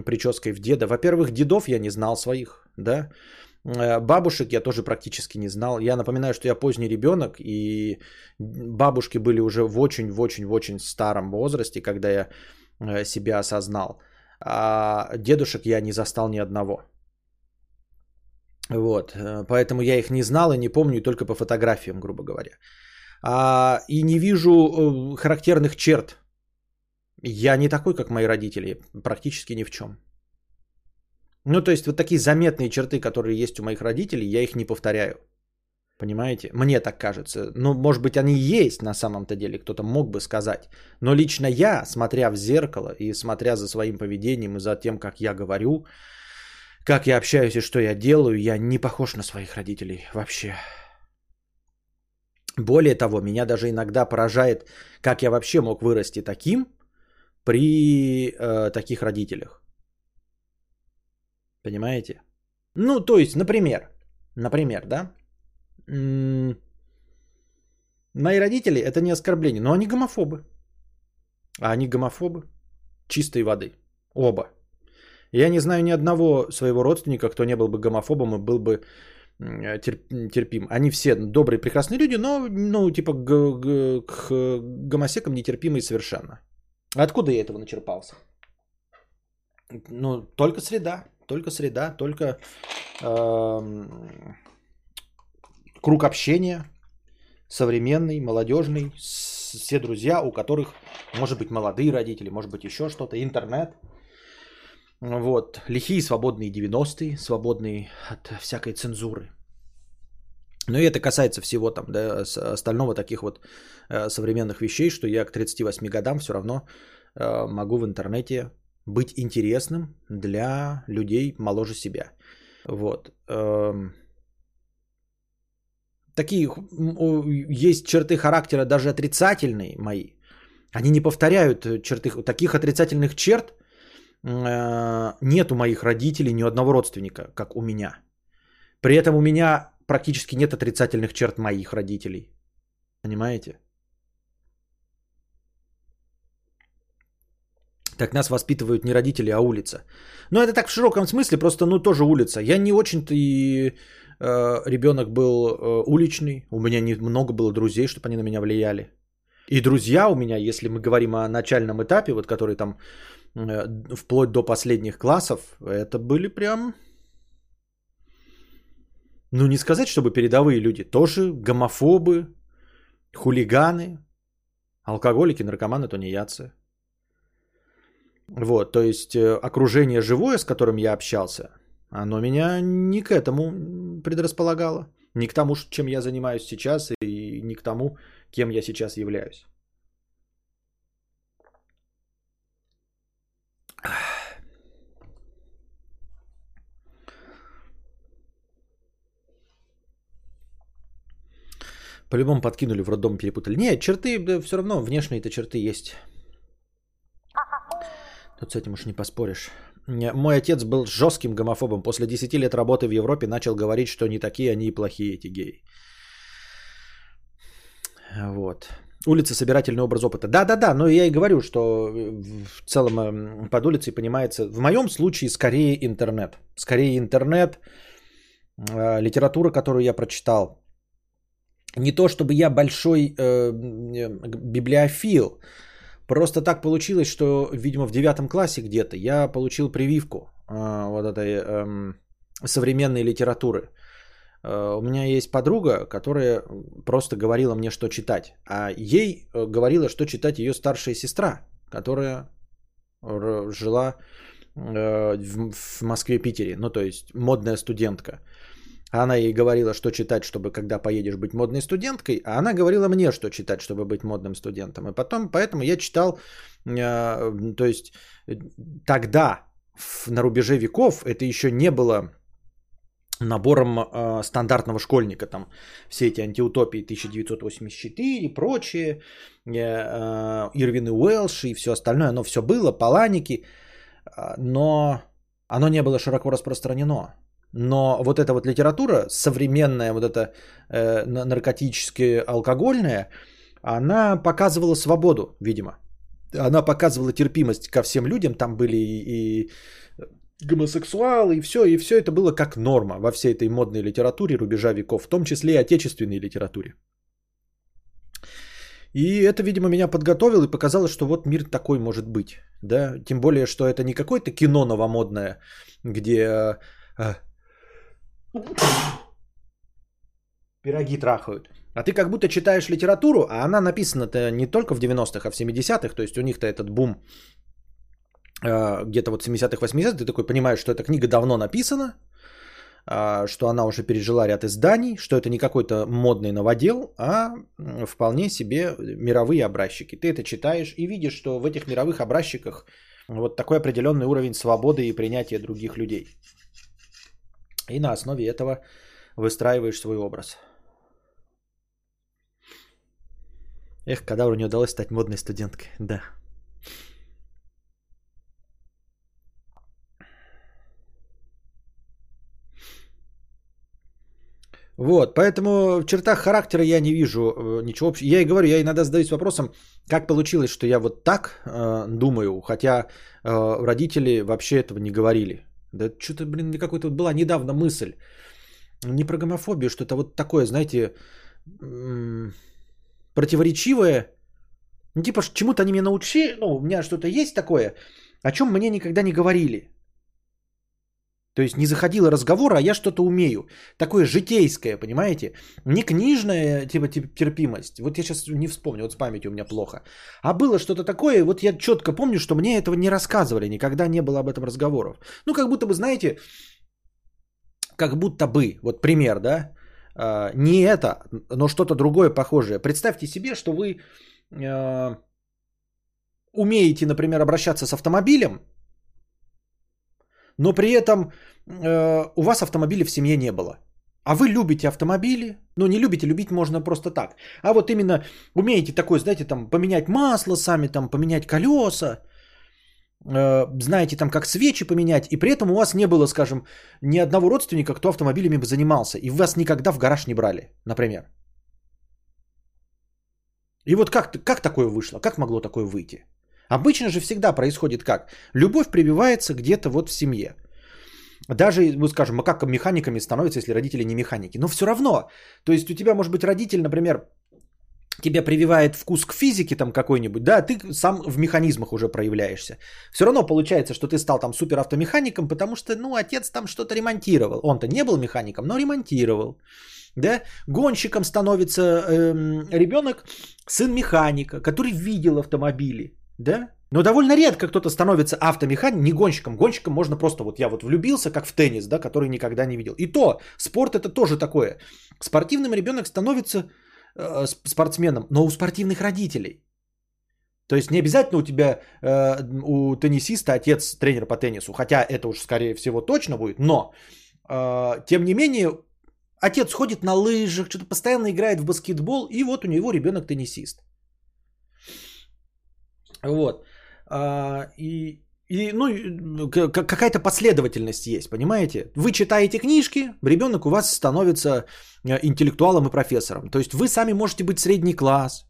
Speaker 1: прической в деда. Во-первых, дедов я не знал своих, да. Э, бабушек я тоже практически не знал. Я напоминаю, что я поздний ребенок, и бабушки были уже в очень, в очень, в очень старом возрасте, когда я э, себя осознал. А дедушек я не застал ни одного. Вот, поэтому я их не знал и не помню только по фотографиям, грубо говоря. А, и не вижу характерных черт. Я не такой, как мои родители, практически ни в чем. Ну, то есть вот такие заметные черты, которые есть у моих родителей, я их не повторяю. Понимаете? Мне так кажется. Ну, может быть, они есть на самом-то деле, кто-то мог бы сказать. Но лично я, смотря в зеркало и смотря за своим поведением и за тем, как я говорю, как я общаюсь и что я делаю, я не похож на своих родителей вообще. Более того, меня даже иногда поражает, как я вообще мог вырасти таким при э, таких родителях. Понимаете? Ну, то есть, например, например, да, мои родители это не оскорбление, но они гомофобы. А они гомофобы чистой воды. Оба. Я не знаю ни одного своего родственника, кто не был бы гомофобом и был бы терпим. Они все добрые, прекрасные люди, но, ну, типа, к, к гомосекам нетерпимые совершенно. Откуда я этого начерпался? Ну, только среда. Только среда, только э, круг общения современный, молодежный, все друзья, у которых, может быть, молодые родители, может быть, еще что-то, интернет. Вот, лихие свободные 90-е, свободные от всякой цензуры. Но и это касается всего там, да, остального таких вот э, современных вещей, что я к 38 годам все равно э, могу в интернете быть интересным для людей моложе себя. Вот. Эм, такие есть черты характера даже отрицательные мои. Они не повторяют черты. Таких отрицательных черт э, нет у моих родителей ни одного родственника, как у меня. При этом у меня практически нет отрицательных черт моих родителей. Понимаете? Так нас воспитывают не родители, а улица. Но это так в широком смысле, просто ну тоже улица. Я не очень-то и э, ребенок был э, уличный. У меня не много было друзей, чтобы они на меня влияли. И друзья у меня, если мы говорим о начальном этапе, вот который там э, вплоть до последних классов, это были прям, ну не сказать, чтобы передовые люди, тоже гомофобы, хулиганы, алкоголики, наркоманы, тунеядцы. Вот, то есть э, окружение живое, с которым я общался, оно меня не к этому предрасполагало. Не к тому, чем я занимаюсь сейчас, и не к тому, кем я сейчас являюсь. По-любому подкинули в роддом, перепутали. Нет, черты, все равно внешние-то черты есть. Тут с этим уж не поспоришь. Мой отец был жестким гомофобом. После 10 лет работы в Европе начал говорить, что не такие они и плохие, эти геи. Вот. Улица собирательный образ опыта. Да-да-да, но я и говорю, что в целом эм, под улицей понимается, в моем случае скорее интернет. Скорее интернет, э, литература, которую я прочитал. Не то чтобы я большой э, библиофил, просто так получилось, что, видимо, в девятом классе где-то я получил прививку э, вот этой э, современной литературы. Э, у меня есть подруга, которая просто говорила мне, что читать. А ей э, говорила, что читать ее старшая сестра, которая жила э, в Москве-Питере. Ну, то есть модная студентка. Она ей говорила, что читать, чтобы когда поедешь быть модной студенткой, а она говорила мне, что читать, чтобы быть модным студентом. И потом, поэтому я читал, то есть тогда, на рубеже веков, это еще не было набором э, стандартного школьника, там все эти антиутопии 1984 и прочее, э, э, Ирвин и Уэлш и все остальное, оно все было, паланики, э, но оно не было широко распространено. Но вот эта вот литература, современная, вот эта э, наркотическая, алкогольная, она показывала свободу, видимо. Она показывала терпимость ко всем людям. Там были и, и гомосексуалы, и все, и все это было как норма во всей этой модной литературе рубежа веков, в том числе и отечественной литературе. И это, видимо, меня подготовило и показало, что вот мир такой может быть. Да? Тем более, что это не какое-то кино новомодное, где а, пироги трахают. А ты как будто читаешь литературу, а она написана-то не только в 90-х, а в 70-х. То есть у них-то этот бум Э, где-то вот 70-х, 80-х, ты такой понимаешь, что эта книга давно написана, а, что она уже пережила ряд изданий, что это не какой-то модный новодел, а вполне себе мировые образчики. Ты это читаешь и видишь, что в этих мировых образчиках вот такой определенный уровень свободы и принятия других людей. И на основе этого выстраиваешь свой образ. Эх, когда не удалось стать модной студенткой, да. Вот, поэтому в чертах характера я не вижу э, ничего общего. Я и говорю, я иногда задаюсь вопросом, как получилось, что я вот так э, думаю, хотя э, родители вообще этого не говорили. Да что-то, блин, какой-то была недавно мысль. Не про гомофобию, что-то вот такое, знаете, противоречивое. Ну, типа, чему-то они меня научили, ну, у меня что-то есть такое, о чем мне никогда не говорили. То есть не заходило разговора, а я что-то умею. Такое житейское, понимаете? Не книжная типа, типа терпимость. Вот я сейчас не вспомню, вот с памятью у меня плохо. А было что-то такое, вот я четко помню, что мне этого не рассказывали, никогда не было об этом разговоров. Ну, как будто бы, знаете, как будто бы, вот пример, да, а, не это, но что-то другое похожее. Представьте себе, что вы э, умеете, например, обращаться с автомобилем, но при этом э, у вас автомобиля в семье не было. А вы любите автомобили, ну не любите, любить можно просто так. А вот именно умеете такое, знаете, там поменять масло сами, там поменять колеса, э, знаете там как свечи поменять, и при этом у вас не было, скажем, ни одного родственника, кто автомобилями бы занимался, и вас никогда в гараж не брали, например. И вот как, как такое вышло? Как могло такое выйти? Обычно же всегда происходит как? Любовь прививается где-то вот в семье. Даже, ну скажем, как механиками становятся, если родители не механики. Но все равно. То есть у тебя может быть родитель, например, тебе прививает вкус к физике там какой-нибудь, да, ты сам в механизмах уже проявляешься. Все равно получается, что ты стал там супер автомехаником, потому что, ну, отец там что-то ремонтировал. Он-то не был механиком, но ремонтировал. Да? Гонщиком становится эм, ребенок, сын механика, который видел автомобили. Да? Но довольно редко кто-то становится автомехаником, не гонщиком. Гонщиком можно просто, вот я вот влюбился, как в теннис, да, который никогда не видел. И то, спорт это тоже такое. Спортивным ребенок становится э, спортсменом, но у спортивных родителей. То есть не обязательно у тебя, э, у теннисиста отец тренер по теннису, хотя это уж скорее всего точно будет, но э, тем не менее отец ходит на лыжах, что-то постоянно играет в баскетбол, и вот у него ребенок теннисист. Вот. А, и, и, ну, какая-то последовательность есть, понимаете? Вы читаете книжки, ребенок у вас становится э, интеллектуалом и профессором. То есть вы сами можете быть средний класс,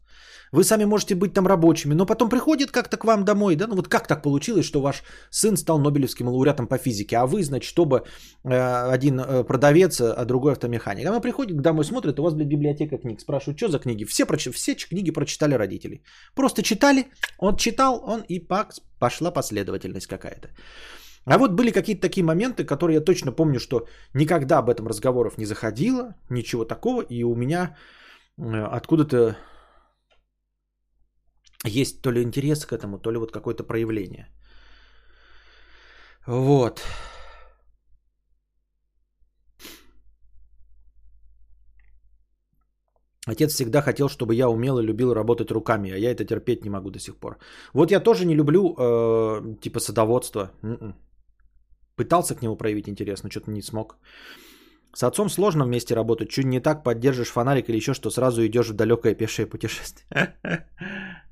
Speaker 1: Вы сами можете быть там рабочими, но потом приходит как-то к вам домой, да, ну вот как так получилось, что ваш сын стал Нобелевским лауреатом по физике, а вы, значит, чтобы э, один э, продавец, а другой автомеханик. Она приходит домой, смотрит, у вас, блядь, библиотека книг, спрашивают, что за книги? Все, прочи, все книги прочитали родители. Просто читали, он читал, он и пак, пошла последовательность какая-то. А вот были какие-то такие моменты, которые я точно помню, что никогда об этом разговоров не заходило, ничего такого, и у меня э, откуда-то есть то ли интерес к этому, то ли вот какое-то проявление. Вот. Отец всегда хотел, чтобы я умел и любил работать руками, а я это терпеть не могу до сих пор. Вот я тоже не люблю э, типа садоводство. М-м. Пытался к нему проявить интерес, но что-то не смог. С отцом сложно вместе работать. Чуть не так поддержишь фонарик или еще что, сразу идешь в далекое пешее путешествие.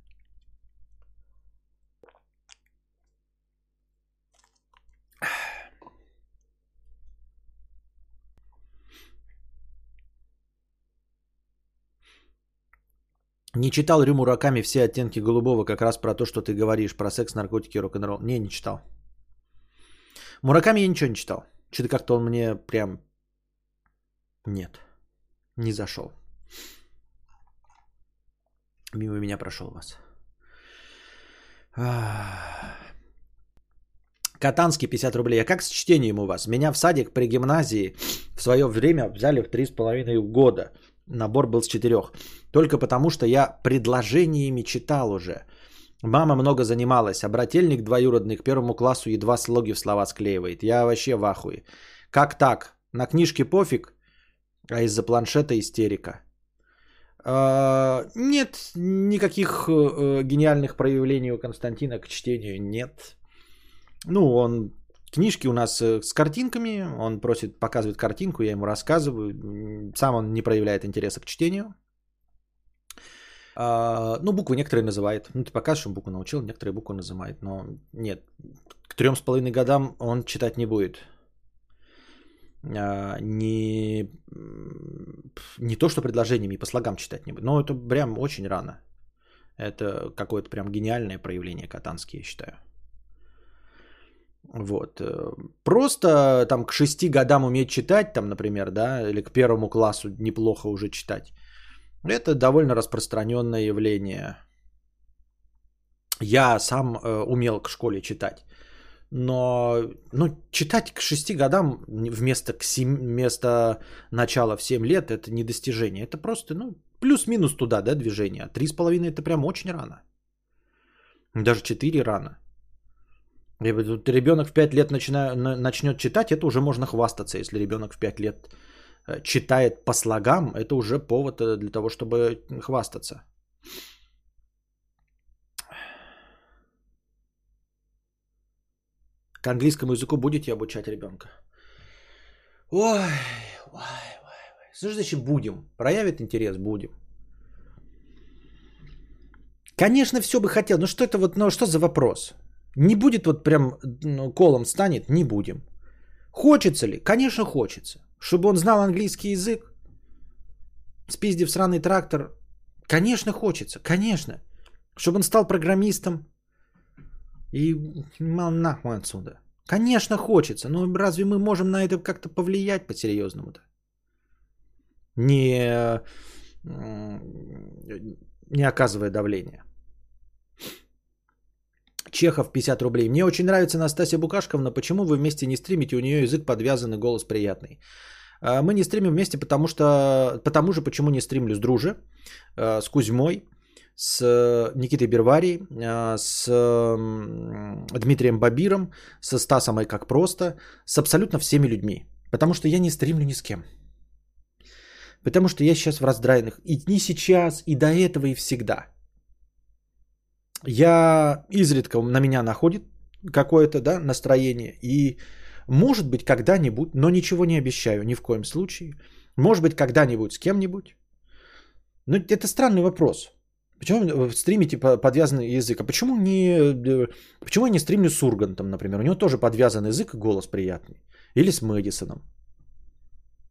Speaker 1: Не читал Рю Мураками все оттенки голубого, как раз про то, что ты говоришь, про секс, наркотики, рок-н-ролл. Не, не читал. Мураками я ничего не читал. Что-то как-то он мне прям... Нет, не зашел. Мимо меня прошел вас. Катанский 50 рублей. А как с чтением у вас? Меня в садик при гимназии в свое время взяли в 3,5 года. Набор был с четырех. Только потому, что я предложениями читал уже. Мама много занималась, а брательник двоюродный к первому классу едва слоги в слова склеивает. Я вообще в ахуе. Как так? На книжке пофиг, а из-за планшета истерика. Uh, нет, никаких uh, гениальных проявлений у Константина к чтению нет. Ну, он книжки у нас э, с картинками, он просит, показывает картинку, я ему рассказываю. Сам он не проявляет интереса к чтению. А, ну, буквы некоторые называет. Ну, ты покажешь, он букву научил, некоторые буквы называет. Но нет, к трем с половиной годам он читать не будет. А, не, не то, что предложениями, по слогам читать не будет. Но это прям очень рано. Это какое-то прям гениальное проявление катанские, я считаю. Вот. Э, просто там к шести годам уметь читать, там, например, да, или к первому классу неплохо уже читать. Это довольно распространенное явление. Я сам э, умел к школе читать. Но ну, читать к шести годам вместо, к 7, вместо начала в 7 лет это не достижение. Это просто ну, плюс-минус туда да, движение. С половиной это прям очень рано. Даже 4 рано. Ребенок в 5 лет начина... начнет читать, это уже можно хвастаться, если ребенок в 5 лет э, читает по слогам, это уже повод э, для того, чтобы хвастаться. К английскому языку будете обучать ребенка? Ой, ой, ой, ой. Что значит будем? Проявит интерес, будем. Конечно, все бы хотел. Ну что это вот, ну что за вопрос? Не будет вот прям ну, колом станет, не будем. Хочется ли? Конечно, хочется. Чтобы он знал английский язык, спиздив сраный трактор, конечно, хочется, конечно. Чтобы он стал программистом и мал нахуй отсюда. Конечно, хочется, но разве мы можем на это как-то повлиять по-серьезному-то? Не, не оказывая давления. Чехов 50 рублей. Мне очень нравится Настасья Букашковна. Почему вы вместе не стримите? У нее язык подвязанный, голос приятный. А, мы не стримим вместе, потому что... Потому же, почему не стримлю с Друже, а, с Кузьмой, с Никитой Берварией, а, с Дмитрием Бабиром, со Стасом и как просто, с абсолютно всеми людьми. Потому что я не стримлю ни с кем. Потому что я сейчас в раздрайных. И не сейчас, и до этого, и всегда. Я изредка на меня находит какое-то да, настроение. И может быть когда-нибудь, но ничего не обещаю ни в коем случае. Может быть когда-нибудь с кем-нибудь. Но это странный вопрос. Почему вы стримите подвязанный язык? А почему не, э, почему я не стримлю с Ургантом, например? У него тоже подвязанный язык и голос приятный. Или с Мэдисоном.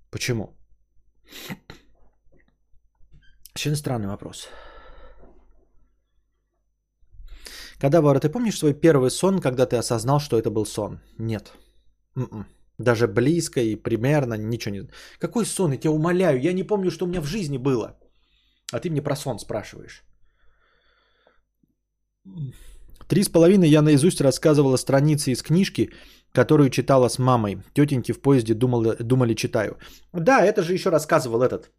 Speaker 1: Почему? Очень странный вопрос. Кадавр, ты помнишь свой первый сон, когда ты осознал, что это был сон? Нет. М-м. Даже близко и примерно ничего не... Какой сон? Я тебя умоляю, я не помню, что у меня в жизни было. А ты мне про сон спрашиваешь. Три с половиной я наизусть рассказывала страницы из книжки, которую читала с мамой. Тетеньки в поезде думали, думали читаю. Да, это же еще рассказывал этот.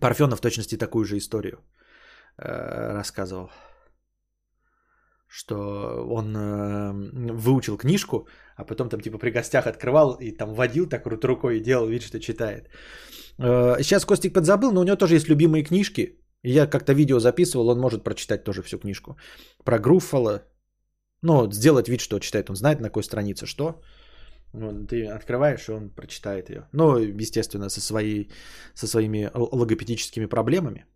Speaker 1: Парфенов в точности такую же историю э, рассказывал. Что он э, выучил книжку, а потом там типа при гостях открывал и там водил так рукой и делал вид, что читает. Э, сейчас Костик подзабыл, но у него тоже есть любимые книжки. Я как-то видео записывал, он может прочитать тоже всю книжку. Про Груффало. Ну, сделать вид, что читает. Он знает, на какой странице что. Ну, ты открываешь, и он прочитает ее. Ну, естественно, со, своей, со своими логопедическими проблемами.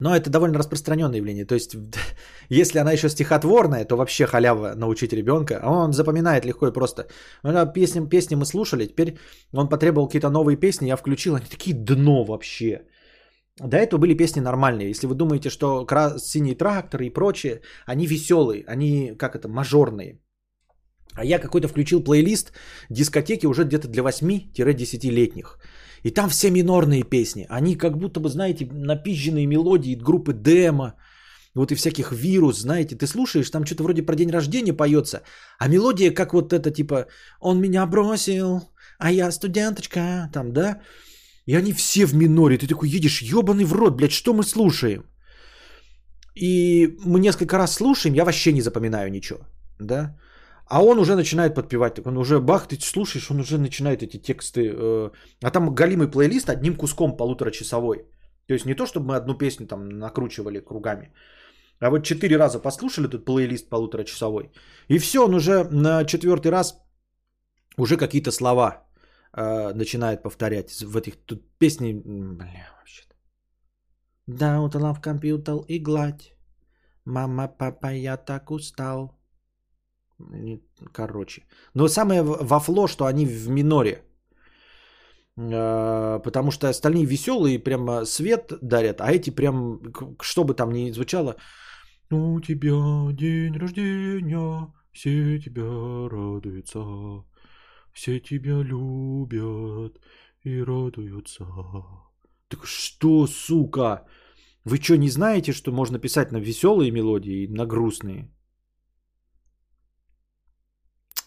Speaker 1: Но это довольно распространенное явление. То есть, если она еще стихотворная, то вообще халява научить ребенка. А он запоминает легко и просто. Песни, песни мы слушали, теперь он потребовал какие-то новые песни, я включил, они такие дно вообще. До этого были песни нормальные. Если вы думаете, что синий трактор и прочее, они веселые, они как это, мажорные. А я какой-то включил плейлист дискотеки уже где-то для 8-10-летних. И там все минорные песни. Они как будто бы, знаете, напизженные мелодии группы демо, вот и всяких вирус, знаете, ты слушаешь, там что-то вроде про день рождения поется, а мелодия как вот это типа «Он меня бросил, а я студенточка», там, да? И они все в миноре. Ты такой едешь, ебаный в рот, блядь, что мы слушаем? И мы несколько раз слушаем, я вообще не запоминаю ничего, да? А он уже начинает подпевать, он уже бах, ты слушаешь, он уже начинает эти тексты. Э, а там галимый плейлист одним куском полуторачасовой. То есть не то, чтобы мы одну песню там накручивали кругами, а вот четыре раза послушали этот плейлист полуторачасовой. И все, он уже на четвертый раз уже какие-то слова э, начинает повторять в этих тут песни. Бля, вообще. Да, утала в компьютер и гладь. Мама, папа, я так устал. Короче. Но самое во фло, что они в миноре. Э, потому что остальные веселые, прямо свет дарят, а эти прям, что бы там ни звучало, у тебя день рождения, все тебя радуются. Все тебя любят и радуются. Так что, сука? Вы что, не знаете, что можно писать на веселые мелодии и на грустные?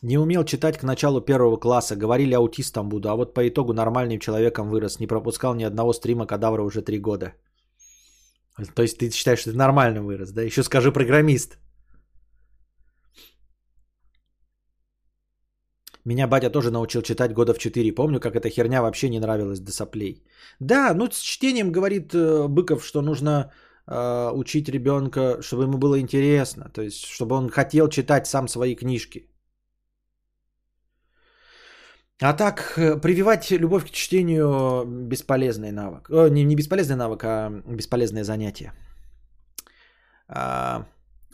Speaker 1: Не умел читать к началу первого класса. Говорили, аутистом буду. А вот по итогу нормальным человеком вырос. Не пропускал ни одного стрима кадавра уже три года. То есть ты считаешь, что ты нормально вырос, да? Еще скажи программист. Меня батя тоже научил читать года в 4. Помню, как эта херня вообще не нравилась до соплей. Да, ну с чтением говорит э, Быков, что нужно э, учить ребенка, чтобы ему было интересно. То есть, чтобы он хотел читать сам свои книжки. А так, э, прививать любовь к чтению бесполезный навык. О, не, не бесполезный навык, а бесполезное занятие. А,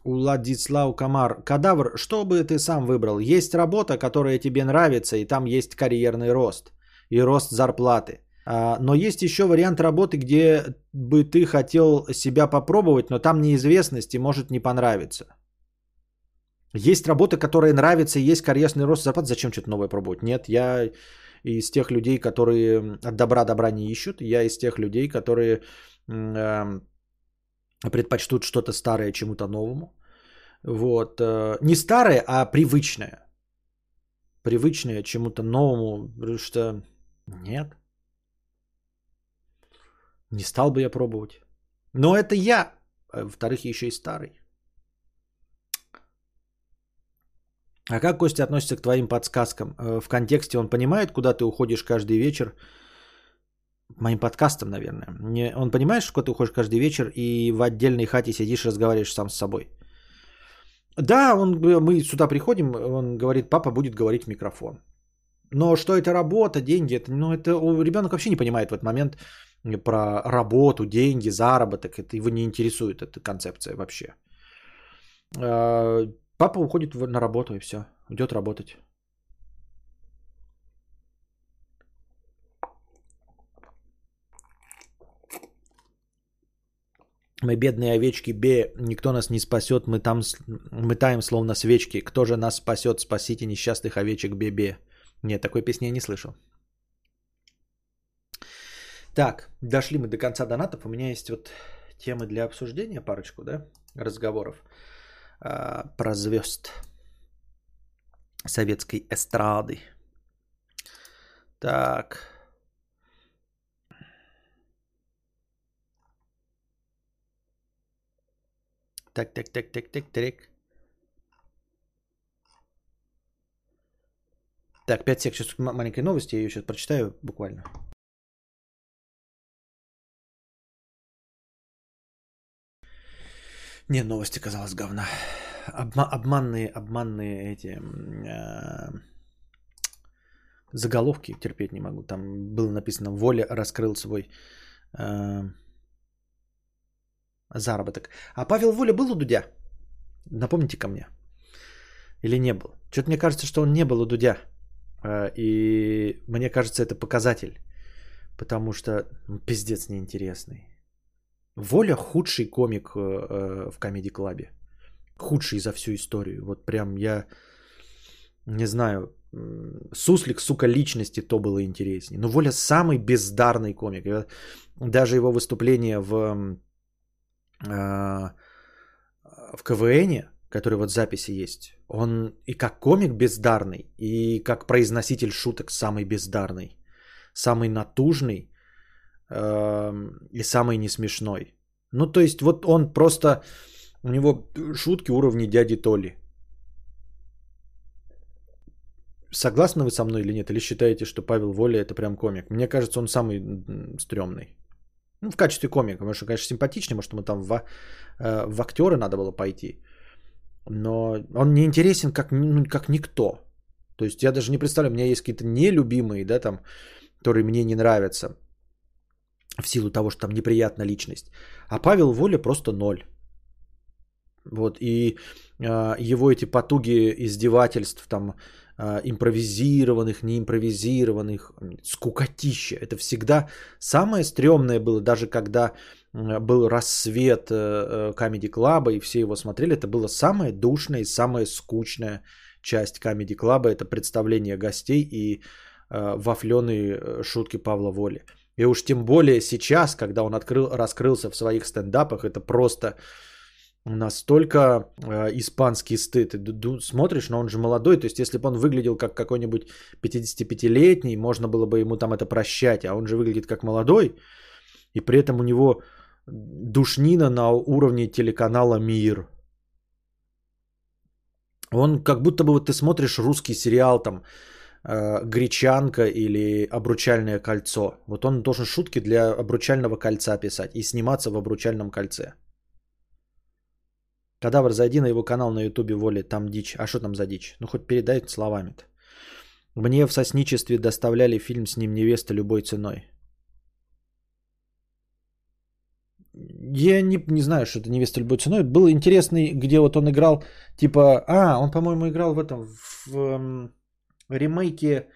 Speaker 1: Уладислав Камар. Кадавр, что бы ты сам выбрал? Есть работа, которая тебе нравится, и там есть карьерный рост и рост зарплаты. А, но есть еще вариант работы, где бы ты хотел себя попробовать, но там неизвестность и может не понравиться. Есть работа, которая нравится, есть карьерный рост зарплат. Зачем что-то новое пробовать? Нет, я из тех людей, которые от добра добра не ищут. Я из тех людей, которые э, предпочтут что-то старое чему-то новому. Вот. Э, не старое, а привычное. Привычное чему-то новому. Потому что нет. Не стал бы я пробовать. Но это я. А во-вторых, еще и старый. А как Костя относится к твоим подсказкам? Э, в контексте он понимает, куда ты уходишь каждый вечер? Моим подкастом, наверное. Он понимает, куда ты уходишь каждый вечер и в отдельной хате сидишь, разговариваешь сам с собой. Да, он, мы сюда приходим, он говорит, папа будет говорить в микрофон. Но что это работа, деньги, это, ну, это ребенок вообще не понимает в этот момент про работу, деньги, заработок. Это его не интересует, эта концепция вообще. Папа уходит на работу и все. Идет работать. Мы бедные овечки, бе, никто нас не спасет, мы там мы таем словно свечки. Кто же нас спасет, спасите несчастных овечек, бе-бе. Нет, такой песни я не слышал. Так, дошли мы до конца донатов. У меня есть вот темы для обсуждения, парочку, да, разговоров а, про звезд советской эстрады. Так. Так, так, так, так, так, так. Так, 5 сек. Сейчас маленькая новость, я ее сейчас прочитаю буквально. Не, новости казалось говна. Обма- обманные, обманные эти э, заголовки терпеть не могу. Там было написано «Воля раскрыл свой э, заработок». А Павел Воля был у Дудя? Напомните ко мне. Или не был? Что-то мне кажется, что он не был у Дудя. Э, И мне кажется, это показатель. Потому что ну, пиздец неинтересный. Воля худший комик э, э, в Comedy Club. Худший за всю историю. Вот прям я не знаю. Суслик, сука, личности то было интереснее. Но Воля самый бездарный комик. Даже его выступление в, э, в КВН, который вот в записи есть, он и как комик бездарный, и как произноситель шуток самый бездарный. Самый натужный и самый несмешной. Ну, то есть, вот он просто... У него шутки уровня дяди Толи. Согласны вы со мной или нет? Или считаете, что Павел Воля это прям комик? Мне кажется, он самый стрёмный. Ну, в качестве комика. Потому что, конечно, симпатичный. Может, ему там в, э, в актеры надо было пойти. Но он не интересен как, ну, как никто. То есть я даже не представляю, у меня есть какие-то нелюбимые, да, там, которые мне не нравятся в силу того, что там неприятная личность. А Павел Воля просто ноль. Вот, и э, его эти потуги издевательств, там, э, импровизированных, неимпровизированных, скукотища. Это всегда самое стрёмное было, даже когда э, был рассвет э, э, Comedy Club, и все его смотрели, это было самое душное и самая скучная часть Comedy Club, это представление гостей и э, вафленые шутки Павла Воли. И уж тем более сейчас, когда он открыл, раскрылся в своих стендапах, это просто настолько э, испанский стыд. Ты смотришь, но он же молодой, то есть если бы он выглядел как какой-нибудь 55-летний, можно было бы ему там это прощать, а он же выглядит как молодой, и при этом у него душнина на уровне телеканала «Мир». Он как будто бы вот ты смотришь русский сериал там э, «Гречанка» или «Обручальное кольцо». Вот он должен шутки для «Обручального кольца» писать и сниматься в «Обручальном кольце». Кадавр, зайди на его канал на ютубе Воли, там дичь. А что там за дичь? Ну хоть передай словами-то. Мне в сосничестве доставляли фильм с ним «Невеста любой ценой». Я не, не знаю, что это «Невеста любой ценой». Был интересный, где вот он играл, типа... А, он, по-моему, играл в этом, в эм, ремейке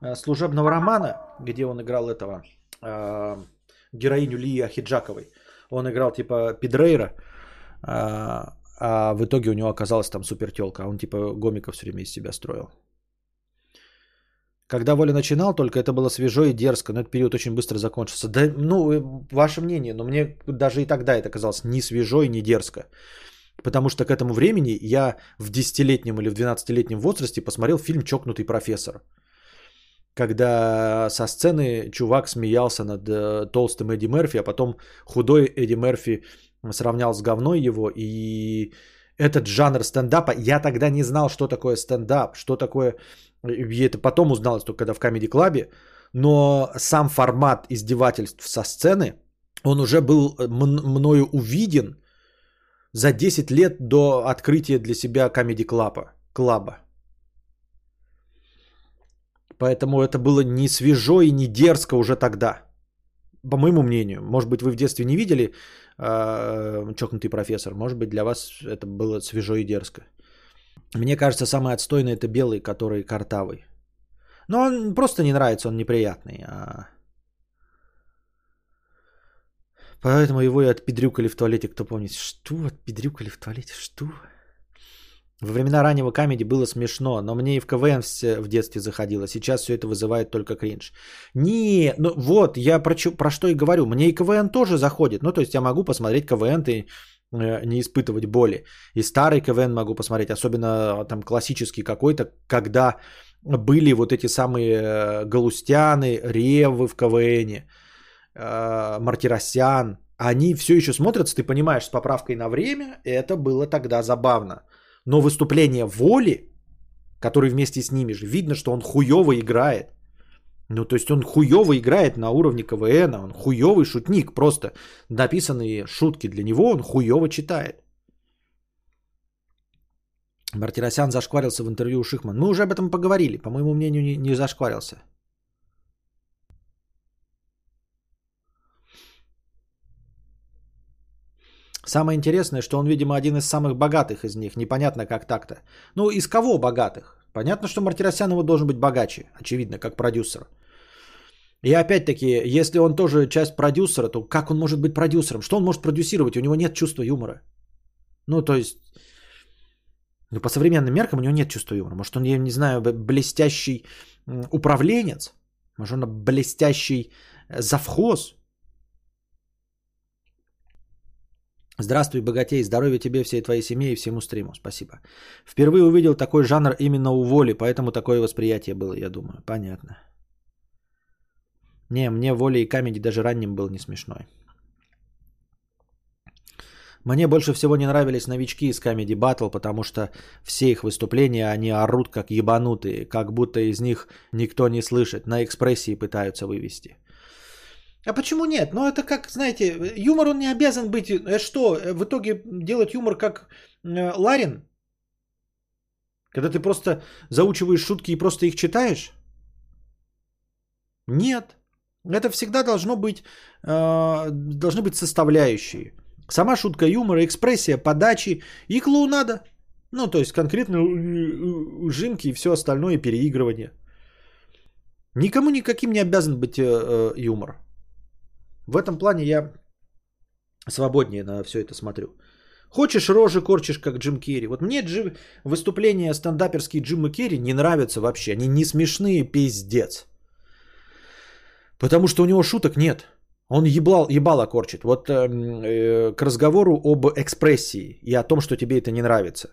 Speaker 1: э, «Служебного романа», где он играл этого, э, героиню Лии Ахиджаковой. Он играл, типа, Педрейра, а, а в итоге у него оказалась там супер телка, а он типа гомиков все время из себя строил. Когда Воля начинал, только это было свежо и дерзко, но этот период очень быстро закончился. Да, ну, э, ваше мнение, но мне даже и тогда это казалось не свежо и не дерзко. Потому что к этому времени я в 10-летнем или в 12-летнем возрасте посмотрел фильм «Чокнутый профессор». Когда со сцены чувак смеялся над э, толстым Эдди Мерфи, а потом худой Эдди Мерфи сравнял с говной его. И этот жанр стендапа, я тогда не знал, что такое стендап, что такое... И это потом узнал, только когда в Comedy Club. Но сам формат издевательств со сцены, он уже был м- мною увиден за 10 лет до открытия для себя Comedy Club. Клаба. Поэтому это было не свежо и не дерзко уже тогда. По моему мнению. Может быть, вы в детстве не видели э, чокнутый профессор. Может быть, для вас это было свежо и дерзко. Мне кажется, самый отстойный это белый, который картавый. Но он просто не нравится, он неприятный. А... Поэтому его и отпедрюкали в туалете, кто помнит. Что отпедрюкали в туалете? Что? Во времена раннего камеди было смешно, но мне и в КВН в детстве заходило. Сейчас все это вызывает только кринж. Не, ну вот, я про, про что и говорю. Мне и КВН тоже заходит. Ну, то есть я могу посмотреть КВН и э, не испытывать боли. И старый КВН могу посмотреть, особенно там классический какой-то, когда были вот эти самые э, Галустяны, Ревы в КВНе, Мартиросян. Они все еще смотрятся, ты понимаешь, с поправкой на время. Это было тогда забавно. Но выступление Воли, который вместе с ними же, видно, что он хуево играет. Ну, то есть он хуево играет на уровне КВН, он хуевый шутник, просто написанные шутки для него он хуево читает. Мартиросян зашкварился в интервью у Шихман. Мы уже об этом поговорили, по моему мнению, не, не зашкварился. Самое интересное, что он, видимо, один из самых богатых из них. Непонятно, как так-то. Ну, из кого богатых? Понятно, что Мартиросян его должен быть богаче, очевидно, как продюсер. И опять-таки, если он тоже часть продюсера, то как он может быть продюсером? Что он может продюсировать? У него нет чувства юмора. Ну, то есть, ну, по современным меркам у него нет чувства юмора. Может, он, я не знаю, блестящий управленец? Может, он блестящий завхоз? Здравствуй, богатей, здоровья тебе, всей твоей семье и всему стриму. Спасибо. Впервые увидел такой жанр именно у Воли, поэтому такое восприятие было, я думаю. Понятно. Не, мне Воли и Comedy даже ранним был не смешной. Мне больше всего не нравились новички из Comedy Battle, потому что все их выступления, они орут как ебанутые, как будто из них никто не слышит, на экспрессии пытаются вывести. А почему нет? Ну, это как, знаете, юмор он не обязан быть... Э, что, э, в итоге делать юмор как э, Ларин? Когда ты просто заучиваешь шутки и просто их читаешь? Нет. Это всегда должно быть, э, должны быть составляющие. Сама шутка юмора, экспрессия, подачи и клоунада. Ну, то есть конкретно жимки и все остальное переигрывание. Никому никаким не обязан быть э, э, юмор. В этом плане я свободнее на все это смотрю. Хочешь рожи корчишь, как Джим Керри. Вот мне джи... выступления стендаперские Джима Керри не нравятся вообще. Они не смешные, пиздец. Потому что у него шуток нет. Он еблал, ебало корчит. Вот э, э, к разговору об экспрессии и о том, что тебе это не нравится.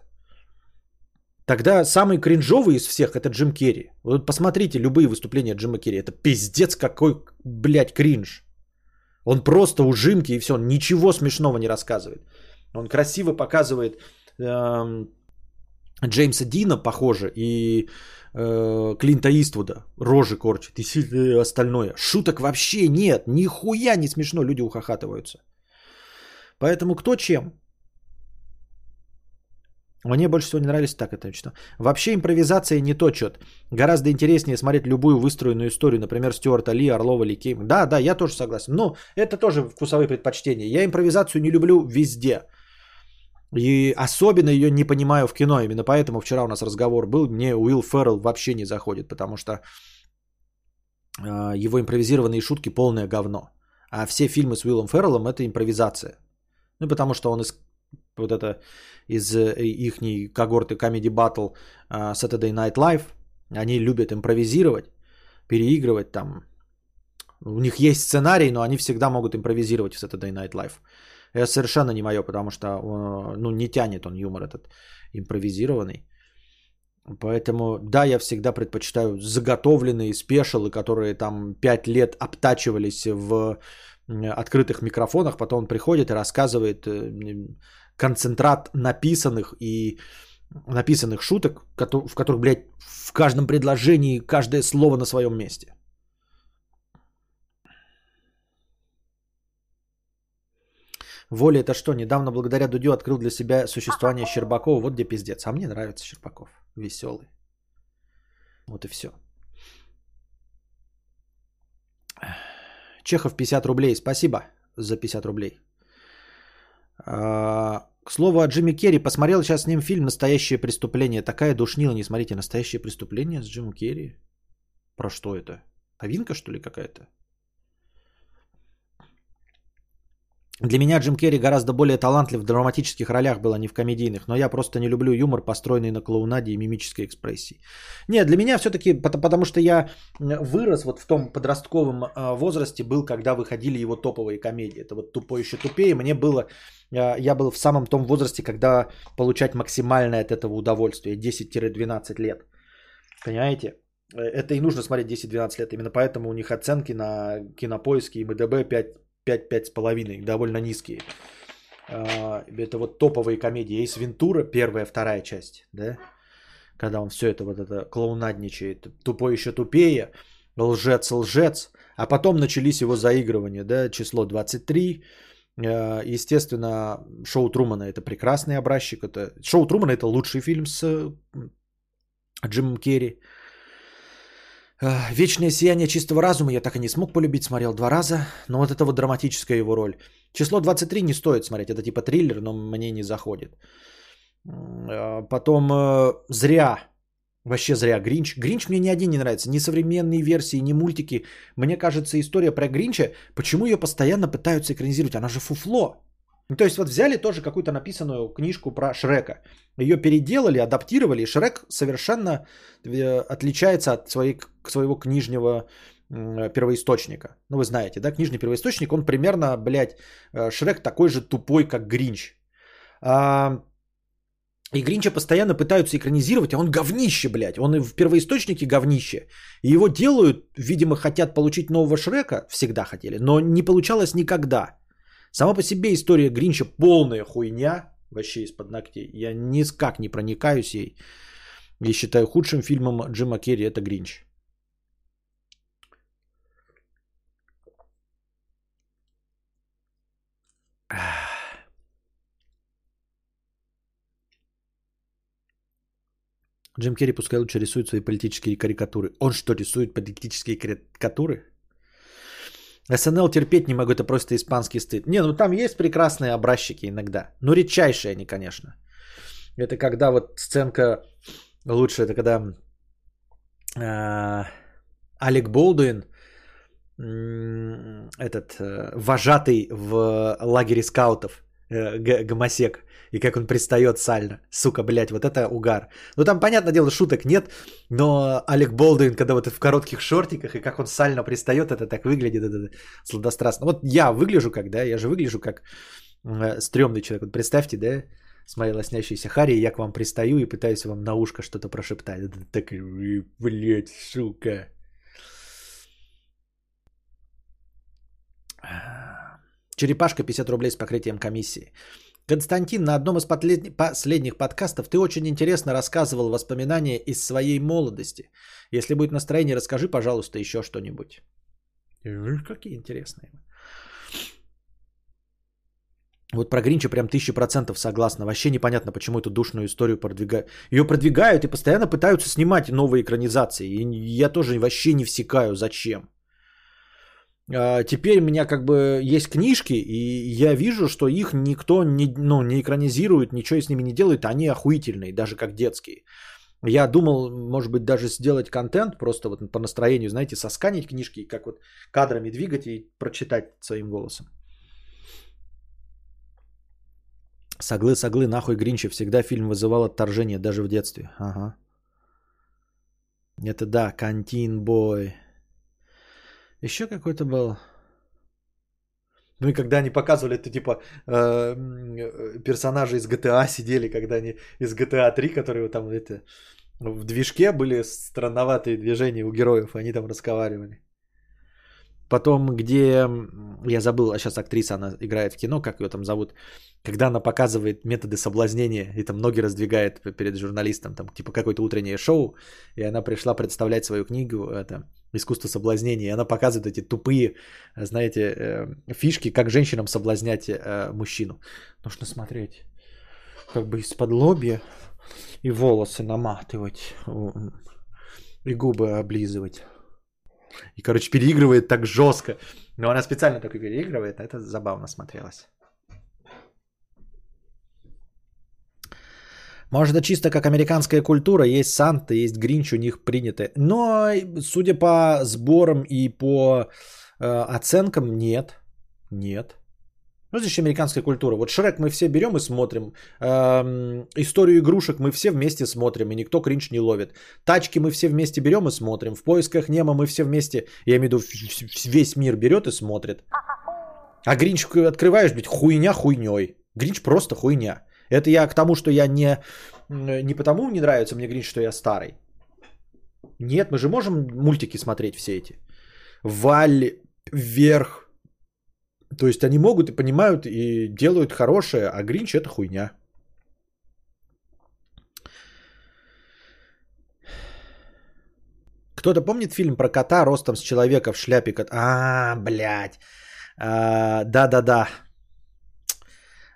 Speaker 1: Тогда самый кринжовый из всех это Джим Керри. Вот посмотрите любые выступления Джима Керри. Это пиздец какой, блядь, кринж. Он просто ужимки и все, он ничего смешного не рассказывает. Он красиво показывает э, Джеймса Дина, похоже, и э, Клинта Иствуда. Рожи корчит и остальное. Шуток вообще нет. Нихуя не смешно. Люди ухахатываются. Поэтому кто чем? Мне больше всего не нравились так это что. Вообще импровизация не то что Гораздо интереснее смотреть любую выстроенную историю, например, Стюарта Ли, Орлова или Кейм. Да, да, я тоже согласен. Но это тоже вкусовые предпочтения. Я импровизацию не люблю везде. И особенно ее не понимаю в кино. Именно поэтому вчера у нас разговор был. Мне Уилл Феррелл вообще не заходит, потому что э, его импровизированные шутки полное говно. А все фильмы с Уиллом Ферреллом это импровизация. Ну, потому что он из вот это из э, их когорты Comedy Battle uh, Saturday Night Live. Они любят импровизировать, переигрывать там. У них есть сценарий, но они всегда могут импровизировать в Saturday Night Live. Это совершенно не мое, потому что ну, не тянет он юмор этот импровизированный. Поэтому, да, я всегда предпочитаю заготовленные спешалы, которые там 5 лет обтачивались в открытых микрофонах, потом он приходит и рассказывает э, концентрат написанных и написанных шуток, в которых, блядь, в каждом предложении каждое слово на своем месте. Воля это что? Недавно благодаря Дудю открыл для себя существование Щербакова. Вот где пиздец. А мне нравится Щербаков. Веселый. Вот и все. Чехов 50 рублей. Спасибо за 50 рублей. К слову о Джимми Керри. Посмотрел сейчас с ним фильм «Настоящее преступление». Такая душнила. Не смотрите, «Настоящее преступление» с Джимом Керри. Про что это? Новинка, что ли, какая-то? Для меня Джим Керри гораздо более талантлив в драматических ролях был, а не в комедийных. Но я просто не люблю юмор, построенный на клоунаде и мимической экспрессии. Нет, для меня все-таки, потому что я вырос вот в том подростковом а, возрасте, был, когда выходили его топовые комедии. Это вот «Тупой еще тупее». Мне было, а, я был в самом том возрасте, когда получать максимальное от этого удовольствие. 10-12 лет. Понимаете? Это и нужно смотреть 10-12 лет. Именно поэтому у них оценки на кинопоиске и МДБ 5 5-5,5, довольно низкие. А, это вот топовые комедии. Есть Вентура, первая, вторая часть, да? Когда он все это вот это клоунадничает. Тупой еще тупее, лжец, лжец. А потом начались его заигрывания, да, число 23. А, естественно, шоу Трумана это прекрасный образчик. Это... Шоу Трумана это лучший фильм с Джимом Керри. Вечное сияние чистого разума я так и не смог полюбить, смотрел два раза, но вот это вот драматическая его роль. Число 23 не стоит смотреть, это типа триллер, но мне не заходит. А, потом э, зря, вообще зря Гринч. Гринч мне ни один не нравится, ни современные версии, ни мультики. Мне кажется, история про Гринча, почему ее постоянно пытаются экранизировать, она же фуфло. Ну, то есть вот взяли тоже какую-то написанную книжку про Шрека, ее переделали, адаптировали, и Шрек совершенно э, отличается от своей, своего книжнего первоисточника. Ну, вы знаете, да, книжный первоисточник, он примерно, блядь, э, Шрек такой же тупой, как Гринч. А, и Гринча постоянно пытаются экранизировать, а он говнище, блядь. Он и в первоисточнике говнище. И его делают, видимо, хотят получить нового Шрека, всегда хотели, но не получалось никогда. Сама по себе история Гринча полная хуйня, вообще из-под ногтей. Я никак не проникаюсь ей. Я считаю худшим фильмом Джима Керри это Гринч. Джим Керри пускай лучше рисует свои политические карикатуры. Он что, рисует политические карикатуры? СНЛ терпеть не могу, это просто испанский стыд. Не, ну там есть прекрасные образчики иногда. Ну, редчайшие они, конечно. Это когда вот сценка лучше, это когда э, Алек Болдуин, этот э, вожатый в лагере скаутов, э, гомосек, и как он пристает сально. Сука, блядь, вот это угар. Ну там, понятное дело, шуток нет, но Алек Болдуин, когда вот в коротких шортиках, и как он сально пристает, это так выглядит, это сладострастно. Вот я выгляжу как, да, я же выгляжу как э, стрёмный человек. Вот представьте, да, с моей лоснящейся Харри, я к вам пристаю и пытаюсь вам на ушко что-то прошептать. Это так, блядь, сука. Черепашка 50 рублей с покрытием комиссии. Константин, на одном из последних подкастов ты очень интересно рассказывал воспоминания из своей молодости. Если будет настроение, расскажи, пожалуйста, еще что-нибудь. Какие интересные. Вот про Гринча прям тысяча процентов согласна. Вообще непонятно, почему эту душную историю продвигают. Ее продвигают и постоянно пытаются снимать новые экранизации. И я тоже вообще не всекаю, зачем. А, теперь у меня как бы есть книжки, и я вижу, что их никто не, ну, не экранизирует, ничего с ними не делает, они охуительные, даже как детские. Я думал, может быть, даже сделать контент, просто вот по настроению, знаете, сосканить книжки, как вот кадрами двигать и прочитать своим голосом. Соглы, соглы, нахуй Гринча. Всегда фильм вызывал отторжение, даже в детстве. Ага. Это да, Кантин Бой. Еще какой-то был. Ну и когда они показывали, это типа э, персонажи из GTA сидели, когда они из GTA 3, которые там это, в движке были странноватые движения у героев, они там разговаривали. Потом, где, я забыл, а сейчас актриса, она играет в кино, как ее там зовут, когда она показывает методы соблазнения, и там ноги раздвигает перед журналистом, там типа какое-то утреннее шоу, и она пришла представлять свою книгу, это «Искусство соблазнения», и она показывает эти тупые, знаете, э, фишки, как женщинам соблазнять э, мужчину. Нужно смотреть, как бы из-под лобья и волосы наматывать, и губы облизывать. И, короче, переигрывает так жестко. Но она специально так и переигрывает, а это забавно смотрелось. Может, это чисто как американская культура, есть Санта, есть Гринч, у них приняты. Но, судя по сборам и по э, оценкам, нет. Нет. Ну, здесь американская культура. Вот Шрек мы все берем и смотрим. Эм, историю игрушек мы все вместе смотрим, и никто кринж не ловит. Тачки мы все вместе берем и смотрим. В поисках Немо мы все вместе, я имею в виду, весь мир берет и смотрит. А Гринч открываешь, блядь, хуйня хуйней. Гринч просто хуйня. Это я к тому, что я не, не потому не нравится мне Гринч, что я старый. Нет, мы же можем мультики смотреть все эти. Валь, вверх. То есть они могут и понимают, и делают хорошее, а Гринч это хуйня. Кто-то помнит фильм про кота ростом с человека в шляпе? А, блядь. А, да-да-да.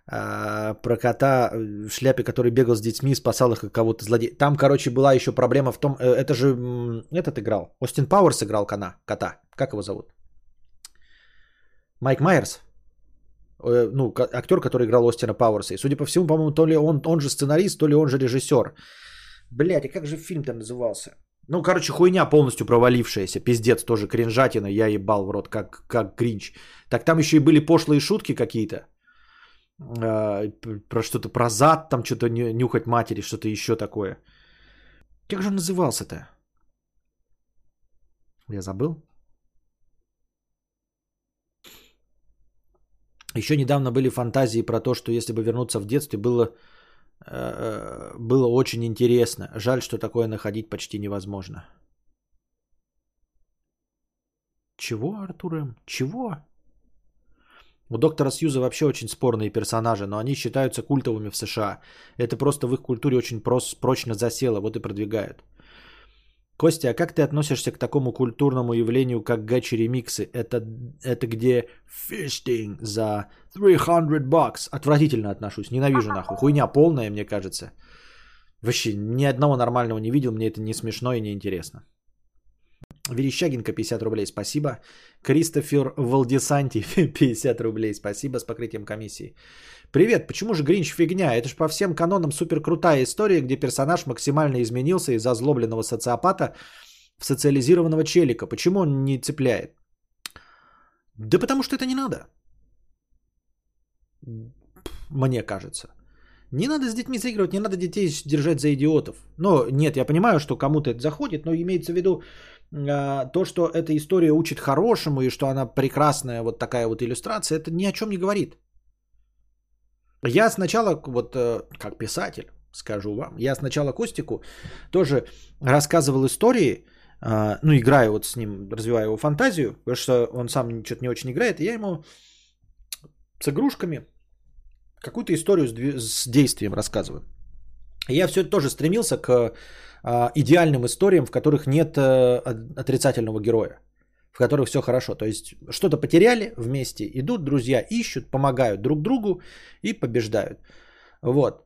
Speaker 1: А, про кота в шляпе, который бегал с детьми, спасал их от кого-то злодей. Там, короче, была еще проблема в том, э, это же этот играл, Остин Пауэрс играл кота. Как его зовут? Майк Майерс. Э, ну, актер, который играл Остина Пауэрса. И, судя по всему, по-моему, то ли он, он же сценарист, то ли он же режиссер. Блять, а как же фильм-то назывался? Ну, короче, хуйня полностью провалившаяся. Пиздец, тоже кринжатина. Я ебал в рот, как, как кринж. Так там еще и были пошлые шутки какие-то. Э, про что-то про зад, там что-то нюхать матери, что-то еще такое. Как же он назывался-то? Я забыл. Еще недавно были фантазии про то, что если бы вернуться в детстве, было, э, э, было очень интересно. Жаль, что такое находить почти невозможно. Чего, Артур М? Чего? У доктора Сьюза вообще очень спорные персонажи, но они считаются культовыми в США. Это просто в их культуре очень прос- прочно засело, вот и продвигают. Костя, а как ты относишься к такому культурному явлению, как гачи-ремиксы? Это, это где фистинг за 300 бакс. Отвратительно отношусь, ненавижу нахуй. Хуйня полная, мне кажется. Вообще, ни одного нормального не видел, мне это не смешно и не интересно. Верещагинка 50 рублей, спасибо. Кристофер Валдесанти 50 рублей, спасибо с покрытием комиссии. Привет, почему же Гринч фигня? Это же по всем канонам супер крутая история, где персонаж максимально изменился из озлобленного социопата в социализированного челика. Почему он не цепляет? Да потому что это не надо. Мне кажется. Не надо с детьми заигрывать, не надо детей держать за идиотов. Но нет, я понимаю, что кому-то это заходит, но имеется в виду, то, что эта история учит хорошему и что она прекрасная, вот такая вот иллюстрация, это ни о чем не говорит. Я сначала, вот э, как писатель, скажу вам, я сначала Костику тоже рассказывал истории, а, ну, играю вот с ним, развиваю его фантазию, потому что он сам что-то не очень играет, и я ему с игрушками какую-то историю с действием рассказываю. Я все тоже стремился к а, идеальным историям, в которых нет э, отрицательного героя, в которых все хорошо. То есть что-то потеряли вместе, идут друзья, ищут, помогают друг другу и побеждают. Вот.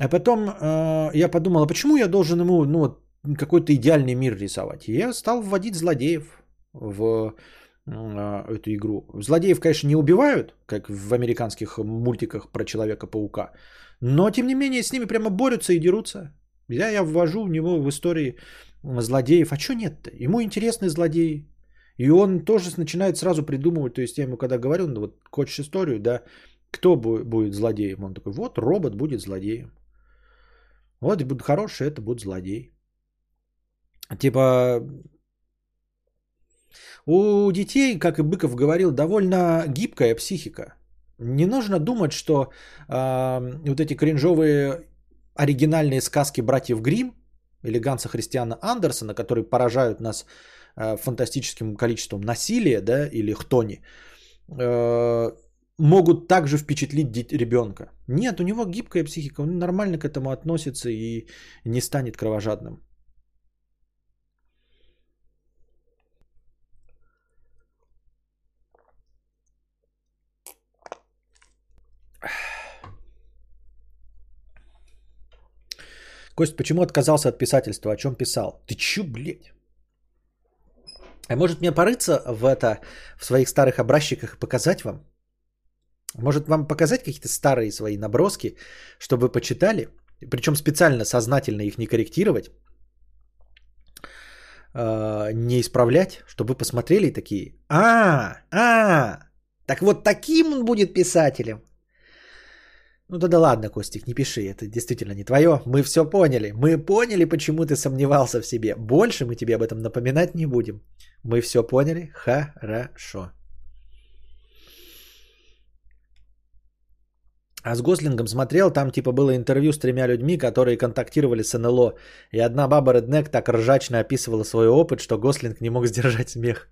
Speaker 1: А потом э, я подумал, а почему я должен ему ну, какой-то идеальный мир рисовать? И я стал вводить злодеев в э, эту игру. Злодеев, конечно, не убивают, как в американских мультиках про Человека-паука, но, тем не менее, с ними прямо борются и дерутся. Я, я ввожу в него в истории злодеев. А что нет-то? Ему интересны злодеи. И он тоже начинает сразу придумывать. То есть я ему когда говорил, ну вот хочешь историю, да, кто будет злодеем? Он такой, вот робот будет злодеем. Вот и будут хорошие, это будут злодеи. Типа у детей, как и Быков говорил, довольно гибкая психика. Не нужно думать, что э, вот эти кринжовые оригинальные сказки братьев Грим или Христиана Андерсона, которые поражают нас э, фантастическим количеством насилия да, или хтони, э, могут также впечатлить ребенка. Нет, у него гибкая психика, он нормально к этому относится и не станет кровожадным. Кость, почему отказался от писательства? О чем писал? Ты чё, блядь? А может мне порыться в это, в своих старых образчиках и показать вам? Может вам показать какие-то старые свои наброски, чтобы вы почитали? Причем специально, сознательно их не корректировать, а, не исправлять, чтобы вы посмотрели такие. А, а, Так вот таким он будет писателем. Ну да да ладно, Костик, не пиши, это действительно не твое. Мы все поняли. Мы поняли, почему ты сомневался в себе. Больше мы тебе об этом напоминать не будем. Мы все поняли. Хорошо. А с Гослингом смотрел, там типа было интервью с тремя людьми, которые контактировали с НЛО. И одна баба Реднек так ржачно описывала свой опыт, что Гослинг не мог сдержать смех.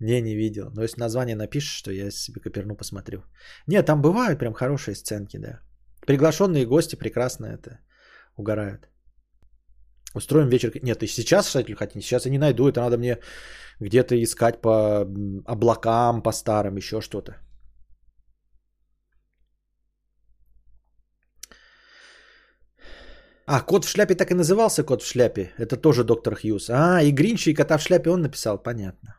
Speaker 1: Не, не видел. Но если название напишешь, что я себе коперну посмотрю. Нет, там бывают прям хорошие сценки, да. Приглашенные гости прекрасно это угорают. Устроим вечер. Нет, и сейчас, кстати, хотите, сейчас я не найду. Это надо мне где-то искать по облакам, по старым, еще что-то. А, кот в шляпе так и назывался кот в шляпе. Это тоже доктор Хьюз. А, и Гринча, и кота в шляпе он написал, понятно.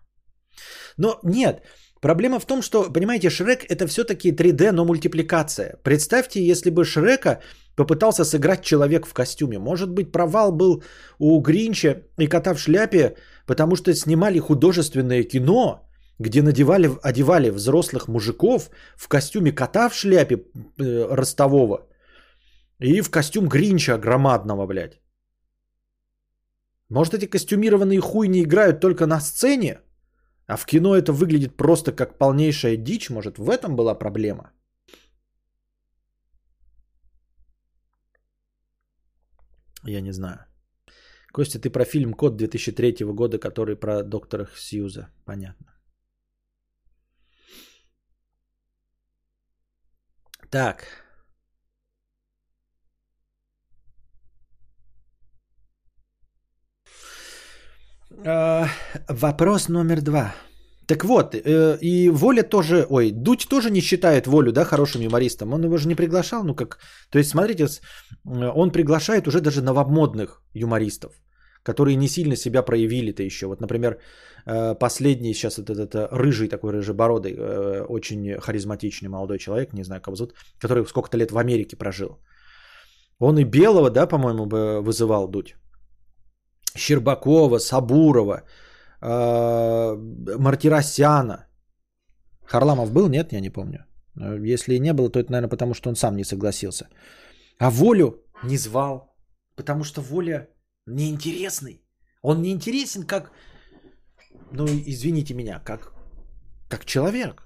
Speaker 1: Но нет, проблема в том, что, понимаете, Шрек это все-таки 3D, но мультипликация. Представьте, если бы Шрека попытался сыграть человек в костюме. Может быть, провал был у Гринча и кота в шляпе, потому что снимали художественное кино, где надевали, одевали взрослых мужиков в костюме кота в шляпе э, ростового и в костюм Гринча громадного, блядь. Может, эти костюмированные хуй не играют только на сцене? А в кино это выглядит просто как полнейшая дичь. Может, в этом была проблема? Я не знаю. Костя, ты про фильм «Код» 2003 года, который про доктора Сьюза. Понятно. Так. Вопрос номер два. Так вот, э, и Воля тоже, ой, Дудь тоже не считает Волю, да, хорошим юмористом. Он его же не приглашал, ну как, то есть, смотрите, он приглашает уже даже новомодных юмористов, которые не сильно себя проявили-то еще. Вот, например, э, последний сейчас этот, этот рыжий такой рыжебородый, очень харизматичный молодой человек, не знаю, как зовут, который сколько-то лет в Америке прожил. Он и Белого, да, по-моему, вызывал Дудь. Щербакова, Сабурова, э, Мартиросяна. Харламов был? Нет, я не помню. Если не было, то это, наверное, потому что он сам не согласился. А Волю не звал, потому что Воля неинтересный. Он не интересен как, ну, извините меня, как, как человек.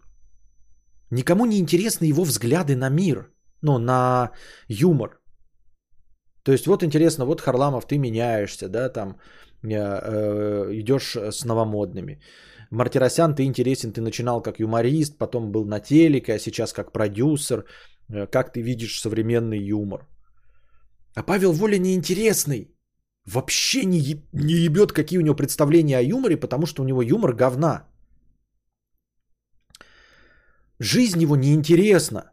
Speaker 1: Никому не интересны его взгляды на мир, ну, на юмор. То есть вот интересно, вот Харламов, ты меняешься, да, там э, э, идешь с новомодными. Мартиросян, ты интересен, ты начинал как юморист, потом был на телеке, а сейчас как продюсер. Э, как ты видишь современный юмор? А Павел Воля неинтересный. Вообще не, не ебет, какие у него представления о юморе, потому что у него юмор говна. Жизнь его неинтересна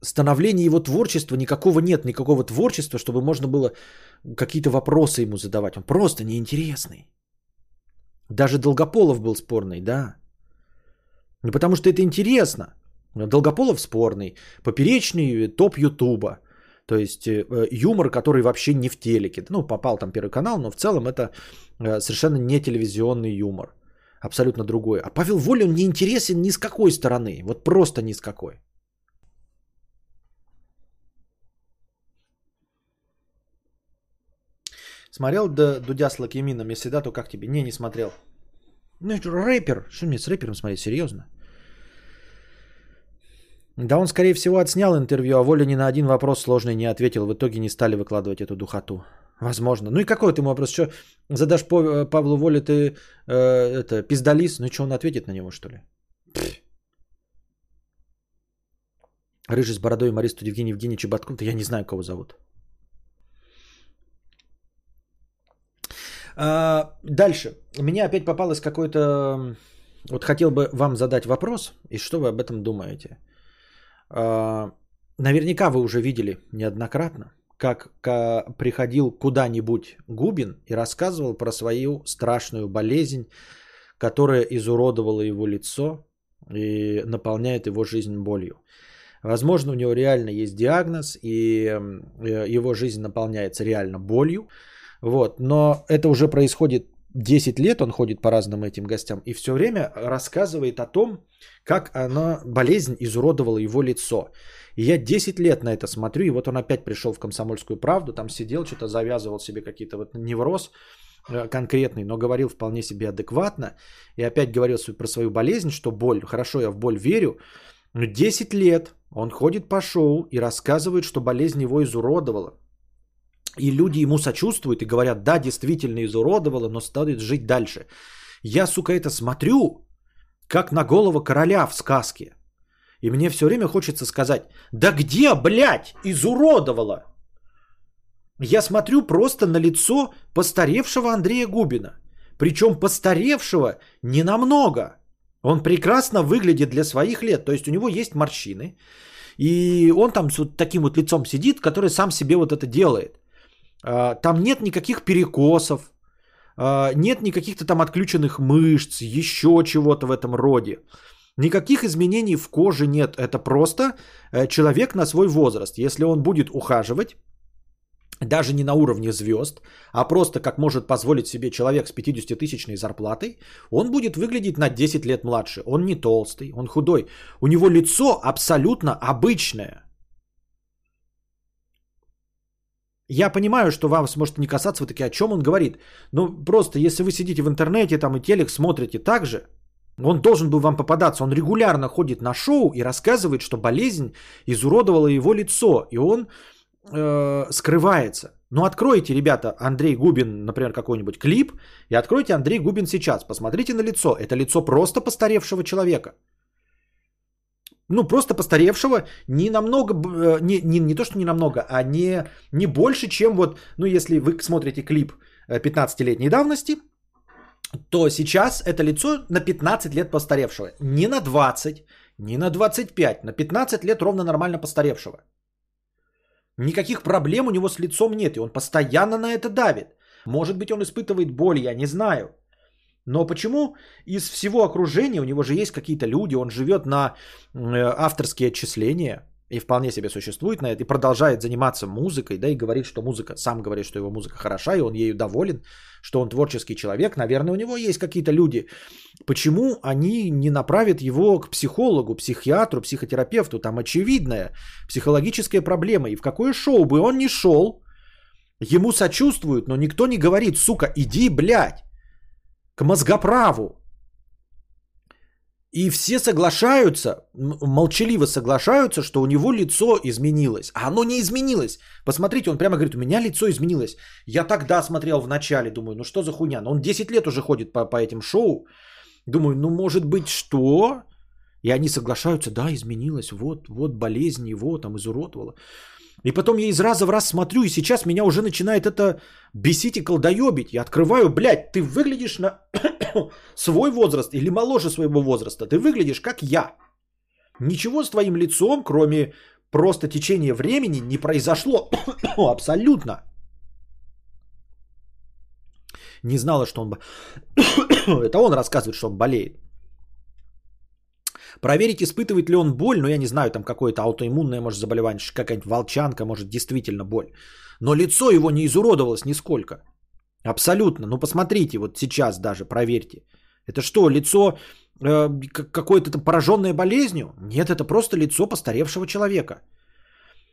Speaker 1: становления его творчества никакого нет, никакого творчества, чтобы можно было какие-то вопросы ему задавать. Он просто неинтересный. Даже Долгополов был спорный, да. Ну, потому что это интересно. Долгополов спорный, поперечный топ Ютуба. То есть э, юмор, который вообще не в телеке. Ну, попал там первый канал, но в целом это э, совершенно не телевизионный юмор. Абсолютно другой. А Павел Воля, он не интересен ни с какой стороны. Вот просто ни с какой. Смотрел Дудя с Лакимином? Если да, то как тебе? Не, не смотрел. Ну, рэпер. Что мне с рэпером смотреть? Серьезно? Да он, скорее всего, отснял интервью, а Воля ни на один вопрос сложный не ответил. В итоге не стали выкладывать эту духоту. Возможно. Ну и какой ты ему вопрос? Что, задашь Павлу Воле, ты э, это, пиздалис? Ну и что, он ответит на него, что ли? Рыжий с бородой юморист Евгений Евгеньевич Батков. Я не знаю, кого зовут. А, дальше. Мне опять попалось какой-то... Вот хотел бы вам задать вопрос, и что вы об этом думаете. А, наверняка вы уже видели неоднократно, как приходил куда-нибудь Губин и рассказывал про свою страшную болезнь, которая изуродовала его лицо и наполняет его жизнь болью. Возможно, у него реально есть диагноз, и э, его жизнь наполняется реально болью, вот. Но это уже происходит 10 лет он ходит по разным этим гостям и все время рассказывает о том, как она, болезнь изуродовала его лицо. И я 10 лет на это смотрю, и вот он опять пришел в комсомольскую правду, там сидел, что-то завязывал себе какие-то вот невроз э, конкретный, но говорил вполне себе адекватно. И опять говорил про свою болезнь, что боль, хорошо, я в боль верю. Но 10 лет он ходит по шоу и рассказывает, что болезнь его изуродовала. И люди ему сочувствуют и говорят, да, действительно изуродовало, но стоит жить дальше. Я, сука, это смотрю, как на голову короля в сказке. И мне все время хочется сказать, да где, блядь, изуродовало? Я смотрю просто на лицо постаревшего Андрея Губина. Причем постаревшего не намного. Он прекрасно выглядит для своих лет. То есть у него есть морщины. И он там с вот таким вот лицом сидит, который сам себе вот это делает. А, там нет никаких перекосов, а, нет никаких-то там отключенных мышц, еще чего-то в этом роде. Никаких изменений в коже нет. Это просто э, человек на свой возраст. Если он будет ухаживать, даже не на уровне звезд, а просто как может позволить себе человек с 50-тысячной зарплатой, он будет выглядеть на 10 лет младше. Он не толстый, он худой. У него лицо абсолютно обычное. Я понимаю, что вам сможет не касаться, вы такие, о чем он говорит. Но просто, если вы сидите в интернете там и телек смотрите так же, он должен был вам попадаться. Он регулярно ходит на шоу и рассказывает, что болезнь изуродовала его лицо. И он э, скрывается. Ну, откройте, ребята, Андрей Губин, например, какой-нибудь клип, и откройте Андрей Губин сейчас. Посмотрите на лицо. Это лицо просто постаревшего человека. Ну, просто постаревшего не намного, э, не, не, не то, что не намного, а не, не больше, чем вот, ну, если вы смотрите клип 15-летней э, давности, то сейчас это лицо на 15 лет постаревшего. Не на 20, не на 25, на 15 лет ровно нормально постаревшего. Никаких проблем у него с лицом нет, и он постоянно на это давит. Может быть, он испытывает боль, я не знаю. Но почему из всего окружения, у него же есть какие-то люди, он живет на э, авторские отчисления и вполне себе существует на это, и продолжает заниматься музыкой, да, и говорит, что музыка, сам говорит, что его музыка хороша, и он ею доволен, что он творческий человек, наверное, у него есть какие-то люди. Почему они не направят его к психологу, психиатру, психотерапевту? Там очевидная психологическая проблема. И в какое шоу бы он ни шел, ему сочувствуют, но никто не говорит, сука, иди, блядь, к мозгоправу. И все соглашаются, молчаливо соглашаются, что у него лицо изменилось. А оно не изменилось. Посмотрите, он прямо говорит, у меня лицо изменилось. Я тогда смотрел в начале, думаю, ну что за хуйня? Но он 10 лет уже ходит по, по этим шоу. Думаю, ну может быть что? И они соглашаются, да, изменилось, вот, вот болезнь его там изуродовала. И потом я из раза в раз смотрю, и сейчас меня уже начинает это бесить и колдоебить. Я открываю, блядь, ты выглядишь на свой возраст или моложе своего возраста. Ты выглядишь как я. Ничего с твоим лицом, кроме просто течения времени, не произошло. Абсолютно. Не знала, что он... Это он рассказывает, что он болеет. Проверить, испытывает ли он боль, ну я не знаю, там какое-то аутоиммунное, может, заболевание, какая-нибудь волчанка, может, действительно боль. Но лицо его не изуродовалось нисколько. Абсолютно. Ну посмотрите, вот сейчас даже проверьте. Это что, лицо э, какое-то там пораженное болезнью? Нет, это просто лицо постаревшего человека.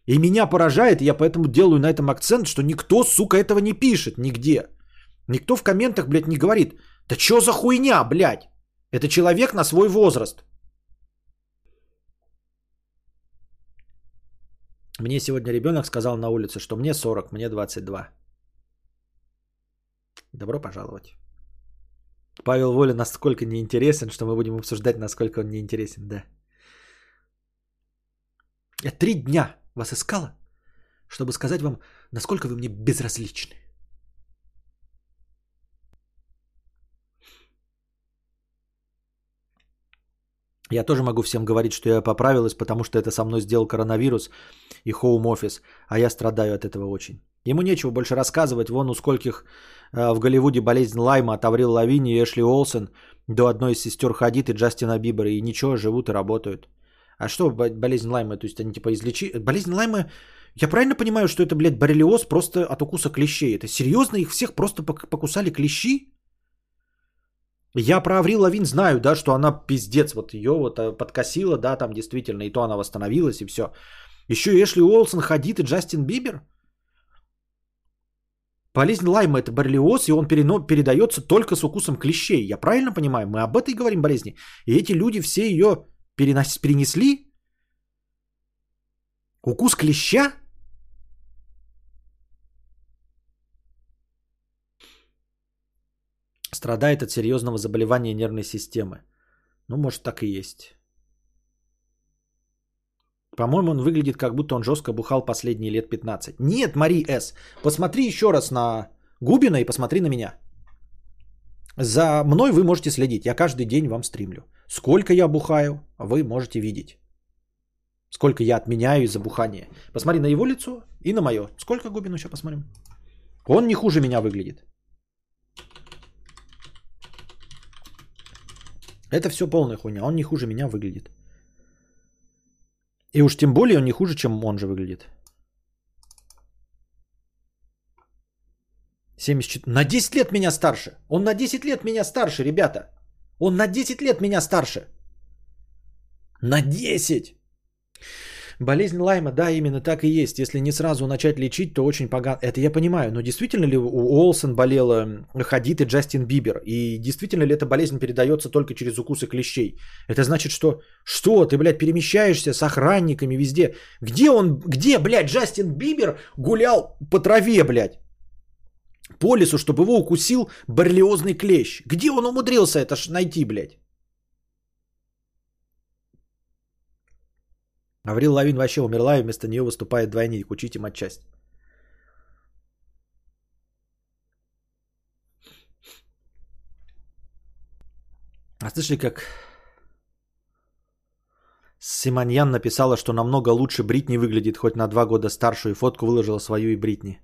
Speaker 1: И меня поражает, и я поэтому делаю на этом акцент, что никто, сука, этого не пишет нигде. Никто в комментах, блядь, не говорит, да что за хуйня, блядь? Это человек на свой возраст. Мне сегодня ребенок сказал на улице, что мне 40, мне 22. Добро пожаловать. Павел Воля настолько неинтересен, что мы будем обсуждать, насколько он неинтересен, да. Я три дня вас искала, чтобы сказать вам, насколько вы мне безразличны. Я тоже могу всем говорить, что я поправилась, потому что это со мной сделал коронавирус и хоум офис, а я страдаю от этого очень. Ему нечего больше рассказывать, вон у скольких э, в Голливуде болезнь Лайма от Лавини и Эшли Олсен до одной из сестер Хадид и Джастина Бибера, и ничего, живут и работают. А что болезнь Лайма, то есть они типа излечи... Болезнь Лайма, я правильно понимаю, что это, блядь, боррелиоз просто от укуса клещей? Это серьезно их всех просто покусали клещи? Я про Аврил Лавин знаю, да, что она пиздец, вот ее вот э, подкосила, да, там действительно, и то она восстановилась, и все. Еще Эшли Уолсон ходит и Джастин Бибер. Болезнь Лайма – это боррелиоз, и он перено- передается только с укусом клещей. Я правильно понимаю? Мы об этой говорим болезни. И эти люди все ее перенос- перенесли? Укус клеща? Страдает от серьезного заболевания нервной системы. Ну, может, так и есть. По-моему, он выглядит, как будто он жестко бухал последние лет 15. Нет, Мари С. Посмотри еще раз на Губина и посмотри на меня. За мной вы можете следить. Я каждый день вам стримлю. Сколько я бухаю, вы можете видеть. Сколько я отменяю из-за бухания. Посмотри на его лицо и на мое. Сколько Губину сейчас посмотрим. Он не хуже меня выглядит. Это все полная хуйня. Он не хуже меня выглядит. И уж тем более он не хуже, чем он же выглядит. 74. На 10 лет меня старше. Он на 10 лет меня старше, ребята. Он на 10 лет меня старше. На 10. Болезнь Лайма, да, именно так и есть. Если не сразу начать лечить, то очень погано. Это я понимаю, но действительно ли у Олсен болела Хадид и Джастин Бибер? И действительно ли эта болезнь передается только через укусы клещей? Это значит, что что? Ты, блядь, перемещаешься с охранниками везде. Где он, где, блядь, Джастин Бибер гулял по траве, блядь? По лесу, чтобы его укусил барлиозный клещ. Где он умудрился это ж найти, блядь? Аврил Лавин вообще умерла, и вместо нее выступает двойник. Учите матчасть. А слышали, как Симоньян написала, что намного лучше Бритни выглядит, хоть на два года старше, и фотку выложила свою и Бритни.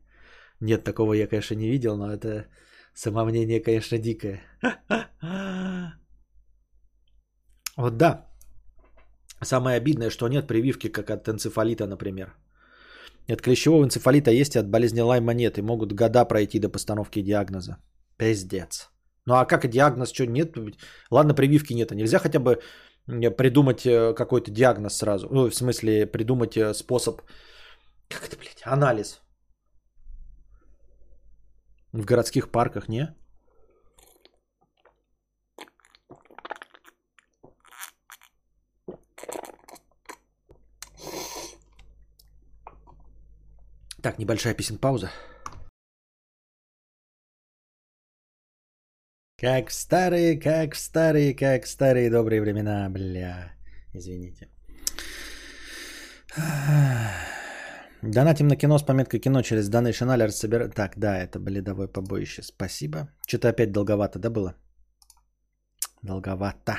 Speaker 1: Нет, такого я, конечно, не видел, но это самомнение, конечно, дикое. Вот да, Самое обидное, что нет прививки, как от энцефалита, например. От клещевого энцефалита есть, от болезни Лайма нет. И могут года пройти до постановки диагноза. Пиздец. Ну а как диагноз, что нет? Ладно, прививки нет. А нельзя хотя бы придумать э, какой-то диагноз сразу. Ну, в смысле, придумать э, способ... Как это, блядь? Анализ. В городских парках, не? Так, небольшая песен пауза. Как в старые, как в старые, как в старые добрые времена, бля. Извините. Донатим на кино с пометкой кино через Donation Alert собирать. Так, да, это бледовое побоище. Спасибо. Что-то опять долговато, да, было? Долговато.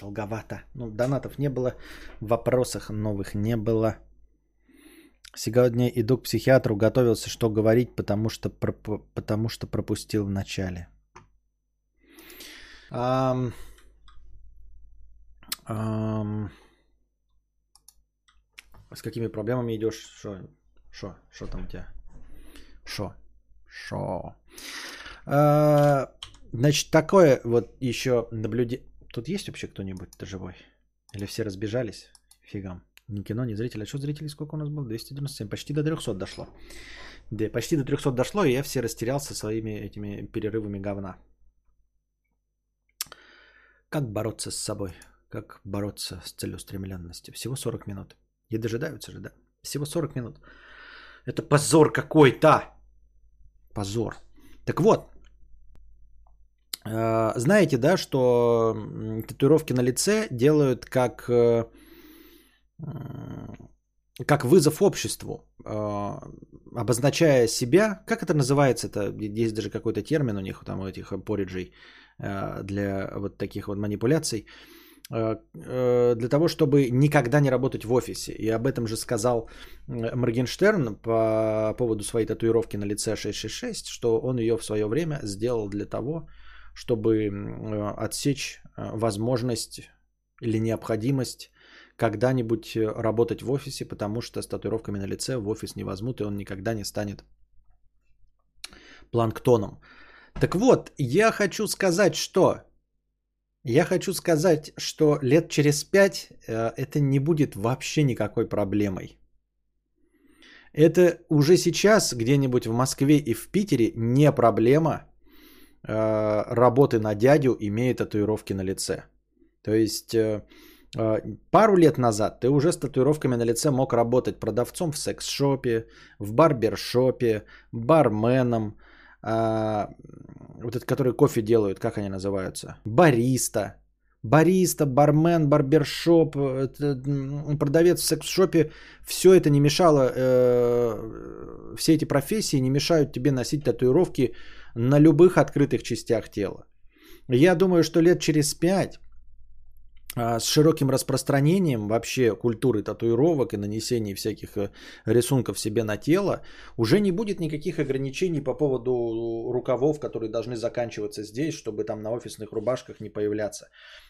Speaker 1: Долговато. Ну, донатов не было. Вопросах новых не было. Сегодня иду к психиатру, готовился, что говорить, потому что, проп... потому что пропустил в начале. Um, um, с какими проблемами идешь? Что? Что? Что там у тебя? Что? Что? Uh, значит, такое вот еще наблюдение. Тут есть вообще кто-нибудь живой? Или все разбежались? Фигам. Ни кино, ни зрители. А что зрителей сколько у нас было? 297. Почти до 300 дошло. Да, почти до 300 дошло, и я все растерялся своими этими перерывами говна. Как бороться с собой? Как бороться с целеустремленностью? Всего 40 минут. И дожидаются же, да? Всего 40 минут. Это позор какой-то. Позор. Так вот, э, знаете, да, что татуировки на лице делают как э, как вызов обществу, а, обозначая себя, как это называется, это есть даже какой-то термин у них, там у этих пориджей а, для вот таких вот манипуляций, а, для того, чтобы никогда не работать в офисе. И об этом же сказал Моргенштерн по поводу своей татуировки на лице 666, что он ее в свое время сделал для того, чтобы отсечь возможность или необходимость когда-нибудь э, работать в офисе, потому что с татуировками на лице в офис не возьмут, и он никогда не станет планктоном. Так вот, я хочу сказать, что Я хочу сказать, что лет через пять э, это не будет вообще никакой проблемой. Это уже сейчас где-нибудь в Москве и в Питере не проблема э, работы на дядю, имея татуировки на лице. То есть пару лет назад ты уже с татуировками на лице мог работать продавцом в секс-шопе, в барбершопе, барменом, э, вот этот, которые кофе делают, как они называются? Бариста. Бариста, бармен, барбершоп, продавец в секс-шопе. Все это не мешало, э, все эти профессии не мешают тебе носить татуировки на любых открытых частях тела. Я думаю, что лет через пять а, с широким распространением вообще культуры татуировок и нанесения всяких э, рисунков себе на тело, уже не будет никаких ограничений по поводу рукавов, которые должны заканчиваться здесь, чтобы там на офисных рубашках не появляться.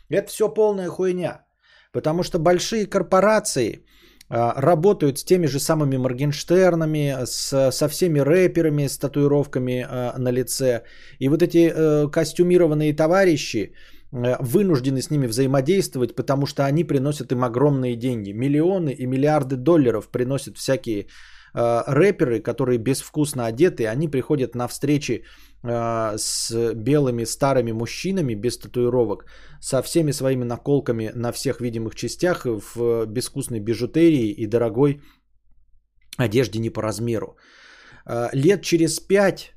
Speaker 1: Это все полная хуйня. Потому что большие корпорации а, работают с теми же самыми Моргенштернами, с, со всеми рэперами с татуировками а, на лице. И вот эти э, костюмированные товарищи, Э, вынуждены с ними взаимодействовать, потому что они приносят им огромные деньги. Миллионы и миллиарды долларов приносят всякие э, рэперы, которые безвкусно одеты, они приходят на встречи э, с белыми старыми мужчинами без татуировок, со всеми своими наколками на всех видимых частях в безвкусной бижутерии и дорогой одежде не по размеру. Э, лет через пять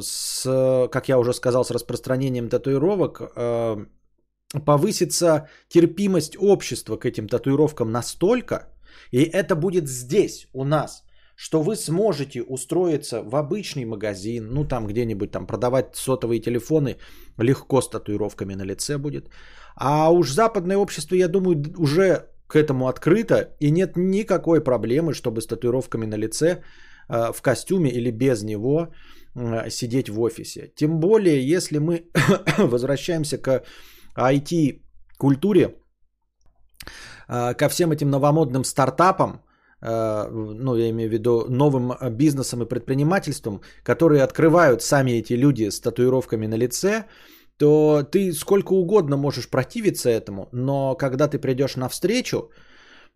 Speaker 1: с, как я уже сказал, с распространением татуировок э, повысится терпимость общества к этим татуировкам настолько, и это будет здесь, у нас, что вы сможете устроиться в обычный магазин, ну там где-нибудь там продавать сотовые телефоны, легко с татуировками на лице будет. А уж западное общество, я думаю, уже к этому открыто, и нет никакой проблемы, чтобы с татуировками на лице э, в костюме или без него сидеть в офисе. Тем более, если мы возвращаемся к IT-культуре, а, ко всем этим новомодным стартапам, а, ну, я имею в виду новым бизнесом и предпринимательством, которые открывают сами эти люди с татуировками на лице, то ты сколько угодно можешь противиться этому, но когда ты придешь навстречу, а,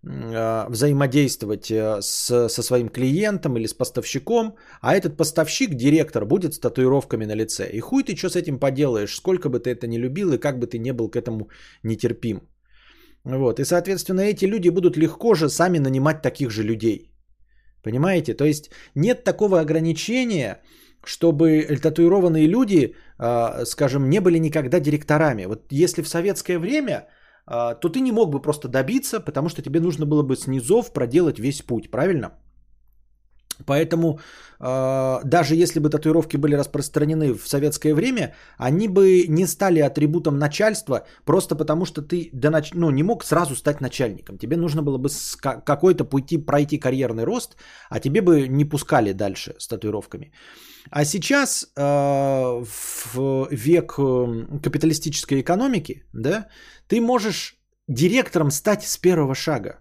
Speaker 1: взаимодействовать э, с, со своим клиентом или с поставщиком, а этот поставщик, директор, будет с татуировками на лице. И хуй ты что с этим поделаешь, сколько бы ты это не любил и как бы ты не был к этому нетерпим. Вот. И, соответственно, эти люди будут легко же сами нанимать таких же людей. Понимаете? То есть нет такого ограничения, чтобы татуированные люди, а, скажем, не были никогда директорами. Вот если в советское время то ты не мог бы просто добиться, потому что тебе нужно было бы с низов проделать весь путь, правильно? Поэтому э, даже если бы татуировки были распространены в советское время, они бы не стали атрибутом начальства, просто потому что ты до нач... ну, не мог сразу стать начальником. Тебе нужно было бы с какой-то пути пройти карьерный рост, а тебе бы не пускали дальше с татуировками. А сейчас э, в век э, капиталистической экономики, да, ты можешь директором стать с первого шага.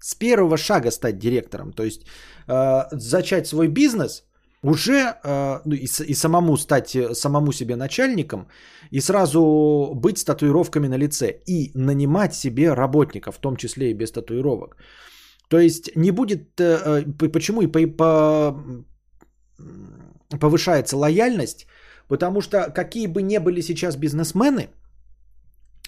Speaker 1: С первого шага стать директором. То есть э, зачать свой бизнес, уже э, ну, и, и самому стать самому себе начальником, и сразу быть с татуировками на лице, и нанимать себе работников, в том числе и без татуировок. То есть не будет, почему и по, повышается лояльность, потому что какие бы ни были сейчас бизнесмены,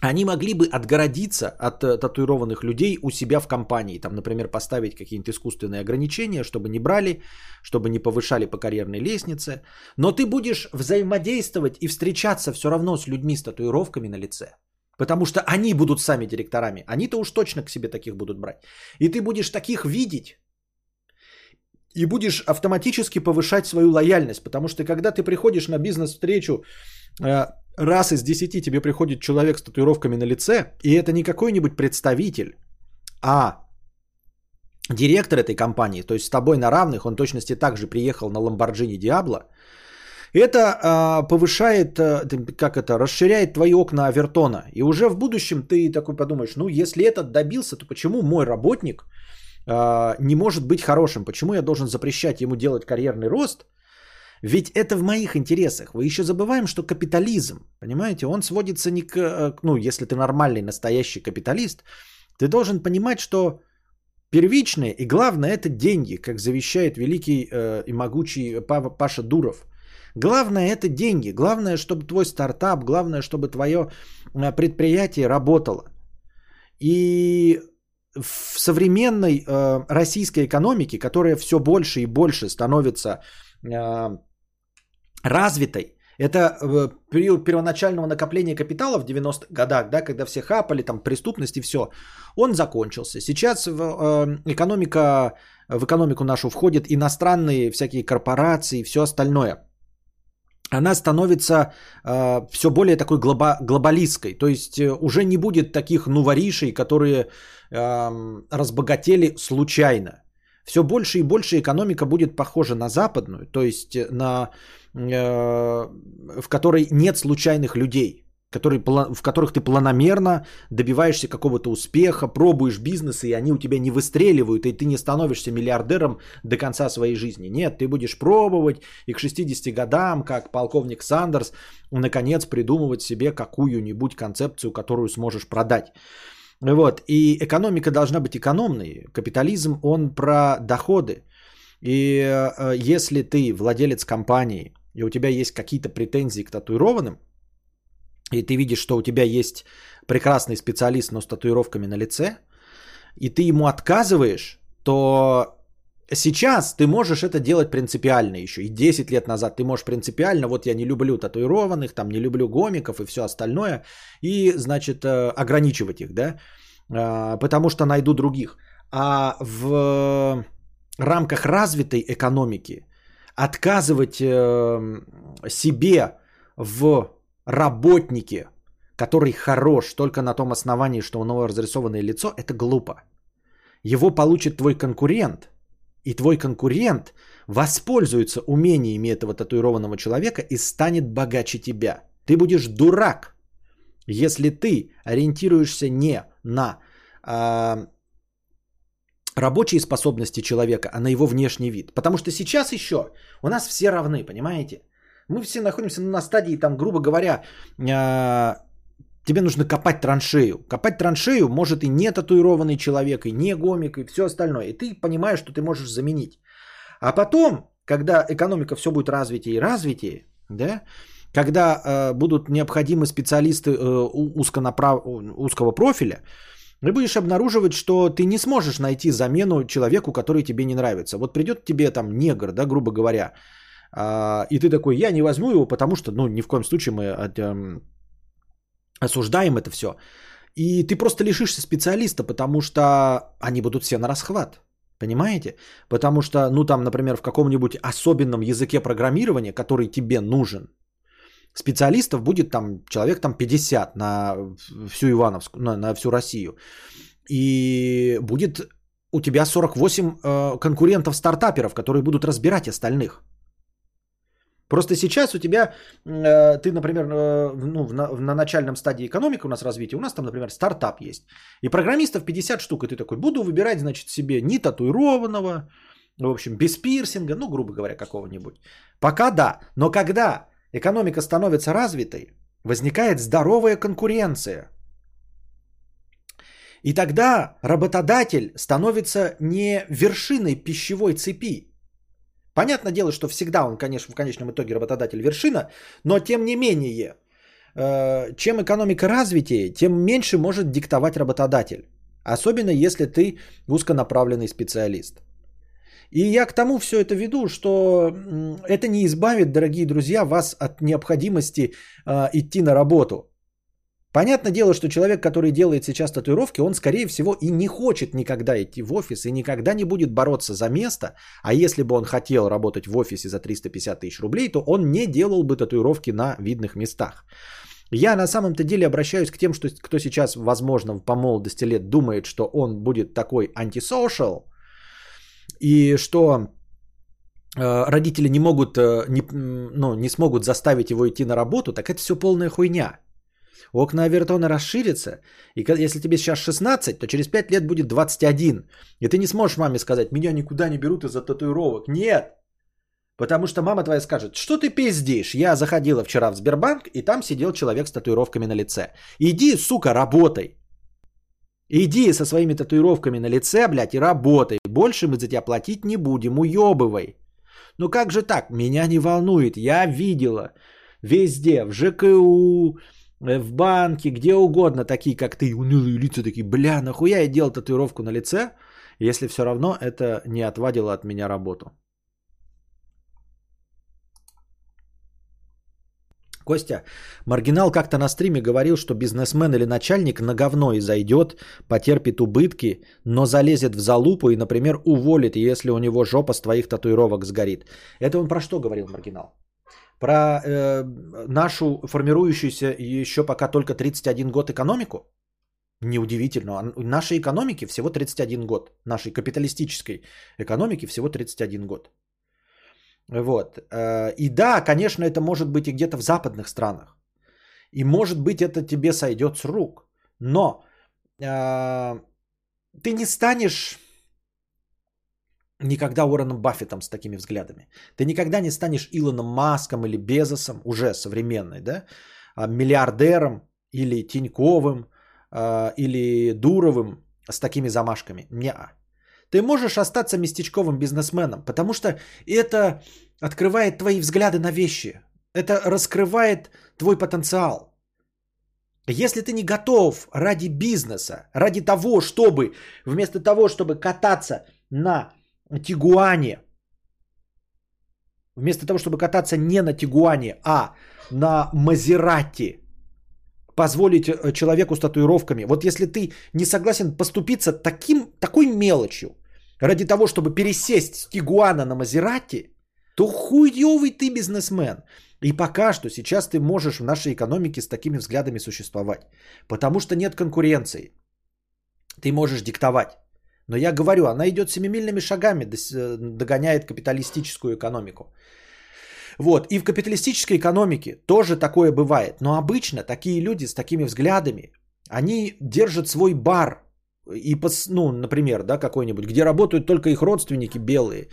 Speaker 1: они могли бы отгородиться от э, татуированных людей у себя в компании. Там, например, поставить какие-нибудь искусственные ограничения, чтобы не брали, чтобы не повышали по карьерной лестнице. Но ты будешь взаимодействовать и встречаться все равно с людьми с татуировками на лице. Потому что они будут сами директорами. Они-то уж точно к себе таких будут брать. И ты будешь таких видеть, и будешь автоматически повышать свою лояльность, потому что когда ты приходишь на бизнес-встречу, э, раз из десяти тебе приходит человек с татуировками на лице, и это не какой-нибудь представитель, а директор этой компании, то есть с тобой на равных, он точности также приехал на Lamborghini Diablo, это э, повышает, э, как это, расширяет твои окна Авертона. И уже в будущем ты такой подумаешь, ну если этот добился, то почему мой работник не может быть хорошим? Почему я должен запрещать ему делать карьерный рост, Ведь это в моих интересах. Вы еще забываем, что капитализм, понимаете, он сводится не к... Ну, если ты нормальный, настоящий капиталист, ты должен понимать, что первичное и главное это деньги, как завещает великий э, и могучий Паша Дуров. Главное это деньги. Главное, чтобы твой стартап, главное, чтобы твое э, предприятие работало. И в современной э, российской экономике, которая все больше и больше становится э, развитой, это э, период первоначального накопления капитала в 90-х годах, да, когда все хапали, там преступность и все, он закончился. Сейчас в, э, экономика, в экономику нашу входят иностранные всякие корпорации и все остальное – она становится э, все более такой глоба, глобалистской. То есть э, уже не будет таких нуворишей, которые э, разбогатели случайно. Все больше и больше экономика будет похожа на западную, то есть на, э, в которой нет случайных людей который, в которых ты планомерно добиваешься какого-то успеха, пробуешь бизнесы, и они у тебя не выстреливают, и ты не становишься миллиардером до конца своей жизни. Нет, ты будешь пробовать, и к 60 годам, как полковник Сандерс, наконец придумывать себе какую-нибудь концепцию, которую сможешь продать. Вот. И экономика должна быть экономной. Капитализм, он про доходы. И э, если ты владелец компании, и у тебя есть какие-то претензии к татуированным, и ты видишь, что у тебя есть прекрасный специалист, но с татуировками на лице, и ты ему отказываешь, то сейчас ты можешь это делать принципиально еще. И 10 лет назад ты можешь принципиально, вот я не люблю татуированных, там не люблю гомиков и все остальное, и, значит, э, ограничивать их, да, а, потому что найду других. А в рамках развитой экономики отказывать э, себе в работнике, который хорош только на том основании, что у него разрисованное лицо, это глупо. Его получит твой конкурент, и твой конкурент воспользуется умениями этого татуированного человека и станет богаче тебя. Ты будешь дурак, если ты ориентируешься не на э, рабочие способности человека, а на его внешний вид. Потому что сейчас еще у нас все равны, понимаете? Мы все находимся на стадии, там, грубо говоря, а, тебе нужно копать траншею. Копать траншею может и не татуированный человек, и не гомик, и все остальное. И ты понимаешь, что ты можешь заменить. А потом, когда экономика все будет развитие и развитие, да, когда э, будут необходимы специалисты э, узконаправ... узкого профиля, ты будешь обнаруживать, что ты не сможешь найти замену человеку, который тебе не нравится. Вот придет тебе там негр, да, грубо говоря, а, и ты такой, я не возьму его, потому что, ну, ни в коем случае мы эм, осуждаем это все. И ты просто лишишься специалиста, потому что они будут все на расхват. Понимаете? Потому что, ну там, например, в каком-нибудь особенном языке программирования, который тебе нужен, специалистов будет там человек там 50 на всю Ивановску, на, на всю Россию. И будет у тебя 48 э, конкурентов-стартаперов, которые будут разбирать остальных. Просто сейчас у тебя, э, ты, например, э, ну, на, на начальном стадии экономики у нас развития, у нас там, например, стартап есть. И программистов 50 штук, и ты такой, буду выбирать, значит, себе не татуированного, в общем, без пирсинга, ну, грубо говоря, какого-нибудь. Пока да. Но когда экономика становится развитой, возникает здоровая конкуренция. И тогда работодатель становится не вершиной пищевой цепи, Понятное дело, что всегда он, конечно, в конечном итоге работодатель вершина, но тем не менее, э, чем экономика развития, тем меньше может диктовать работодатель. Особенно если ты узконаправленный специалист. И я к тому все это веду, что это не избавит, дорогие друзья, вас от необходимости э, идти на работу. Понятное дело, что человек, который делает сейчас татуировки, он, скорее всего, и не хочет никогда идти в офис, и никогда не будет бороться за место. А если бы он хотел работать в офисе за 350 тысяч рублей, то он не делал бы татуировки на видных местах. Я на самом-то деле обращаюсь к тем, что, кто сейчас, возможно, по молодости лет думает, что он будет такой антисошал, и что э, родители не могут, э, не, ну, не смогут заставить его идти на работу, так это все полная хуйня. Окна Авертона расширятся, и если тебе сейчас 16, то через 5 лет будет 21. И ты не сможешь маме сказать, меня никуда не берут из-за татуировок. Нет! Потому что мама твоя скажет, что ты пиздишь? Я заходила вчера в Сбербанк, и там сидел человек с татуировками на лице. Иди, сука, работай. Иди со своими татуировками на лице, блядь, и работай. Больше мы за тебя платить не будем, уебывай. Ну как же так? Меня не волнует. Я видела везде, в ЖКУ, в банке, где угодно, такие как ты, унылые лица, такие, бля, нахуя я делал татуировку на лице, если все равно это не отвадило от меня работу. Костя, маргинал как-то на стриме говорил, что бизнесмен или начальник на говно и зайдет, потерпит убытки, но залезет в залупу и, например, уволит, если у него жопа с твоих татуировок сгорит. Это он про что говорил, маргинал? Про э, нашу формирующуюся еще пока только 31 год экономику? Неудивительно. Нашей экономике всего 31 год. Нашей капиталистической экономике всего 31 год. Вот. Э, и да, конечно, это может быть и где-то в западных странах. И может быть это тебе сойдет с рук. Но э, ты не станешь никогда Уорреном Баффетом с такими взглядами. Ты никогда не станешь Илоном Маском или Безосом, уже современный, да, а миллиардером или Тиньковым э, или Дуровым с такими замашками. Не-а. Ты можешь остаться местечковым бизнесменом, потому что это открывает твои взгляды на вещи. Это раскрывает твой потенциал. Если ты не готов ради бизнеса, ради того, чтобы, вместо того, чтобы кататься на Тигуане, вместо того, чтобы кататься не на Тигуане, а на Мазерати, позволить э, человеку с татуировками, вот если ты не согласен поступиться таким, такой мелочью, ради того, чтобы пересесть с Тигуана на Мазерати, то хуевый ты бизнесмен. И пока что сейчас ты можешь в нашей экономике с такими взглядами существовать. Потому что нет конкуренции. Ты можешь диктовать. Но я говорю, она идет семимильными шагами, э, догоняет капиталистическую экономику. Вот. И в капиталистической экономике тоже такое бывает. Но обычно такие люди с такими взглядами, они держат свой бар и, ну, например, да, какой-нибудь, где работают только их родственники белые.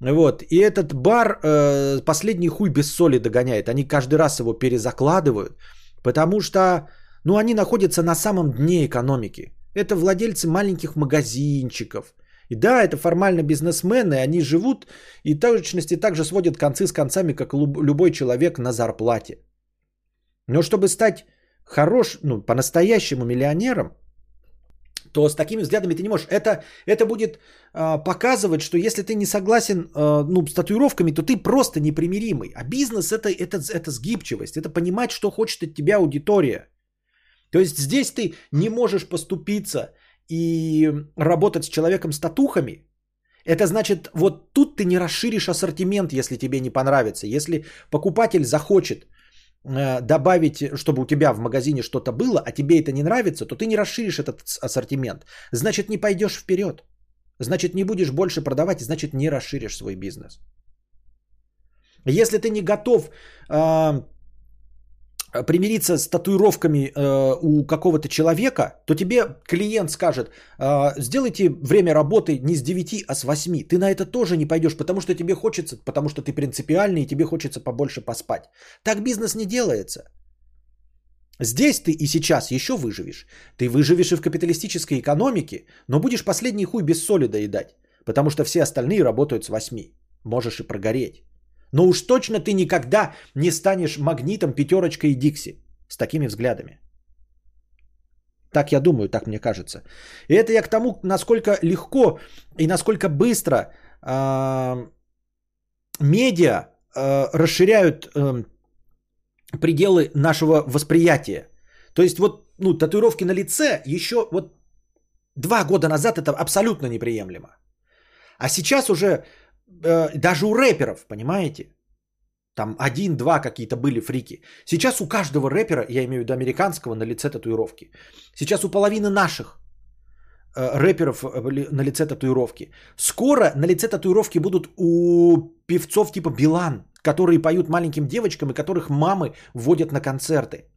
Speaker 1: Вот. И этот бар э, последний хуй без соли догоняет. Они каждый раз его перезакладывают, потому что, ну, они находятся на самом дне экономики. Это владельцы маленьких магазинчиков. И да, это формально бизнесмены, они живут и точности также сводят концы с концами, как любой человек на зарплате. Но чтобы стать хорош, ну, по-настоящему миллионером, то с такими взглядами ты не можешь. Это, это будет э, показывать, что если ты не согласен э, ну, с татуировками, то ты просто непримиримый. А бизнес это, это, это сгибчивость, это понимать, что хочет от тебя аудитория. То есть здесь ты не можешь поступиться и работать с человеком с татухами. Это значит, вот тут ты не расширишь ассортимент, если тебе не понравится. Если покупатель захочет Э, добавить, чтобы у тебя в магазине что-то было, а тебе это не нравится, то ты не расширишь этот ассортимент. Значит, не пойдешь вперед. Значит, не будешь больше продавать, значит, не расширишь свой бизнес. Если ты не готов э, примириться с татуировками э, у какого-то человека, то тебе клиент скажет, э, сделайте время работы не с 9, а с 8. Ты на это тоже не пойдешь, потому что тебе хочется, потому что ты принципиальный и тебе хочется побольше поспать. Так бизнес не делается. Здесь ты и сейчас еще выживешь. Ты выживешь и в капиталистической экономике, но будешь последний хуй без соли доедать, потому что все остальные работают с 8. Можешь и прогореть. Но уж точно ты никогда не станешь магнитом пятерочкой и Дикси с такими взглядами. Так я думаю, так мне кажется. И это я к тому, насколько легко и насколько быстро э, медиа э, расширяют э, пределы нашего восприятия. То есть вот ну, татуировки на лице еще вот два года назад это абсолютно неприемлемо. А сейчас уже даже у рэперов, понимаете? Там один-два какие-то были фрики. Сейчас у каждого рэпера, я имею в виду американского, на лице татуировки. Сейчас у половины наших э, рэперов э, на лице татуировки. Скоро на лице татуировки будут у певцов типа Билан, которые поют маленьким девочкам и которых мамы водят на концерты.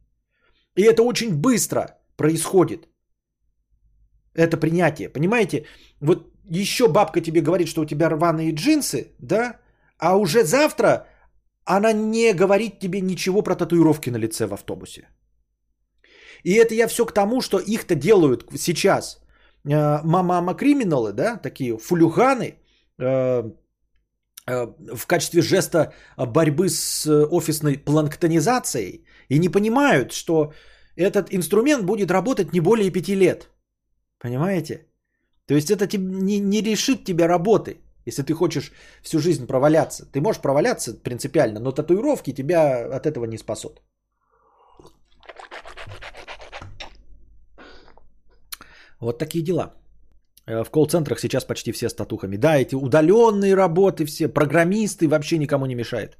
Speaker 1: И это очень быстро происходит. Это принятие. Понимаете? Вот еще бабка тебе говорит, что у тебя рваные джинсы, да, А уже завтра она не говорит тебе ничего про татуировки на лице в автобусе. И это я все к тому, что их-то делают сейчас э, мама криминалы, да, такие фулюганы, э, э, в качестве жеста борьбы с офисной планктонизацией и не понимают, что этот инструмент будет работать не более пяти лет. Понимаете? То есть это не, не решит тебе работы, если ты хочешь всю жизнь проваляться. Ты можешь проваляться принципиально, но татуировки тебя от этого не спасут. Вот такие дела. Э, в колл-центрах сейчас почти все с татухами. Да, эти удаленные работы все, программисты вообще никому не мешает.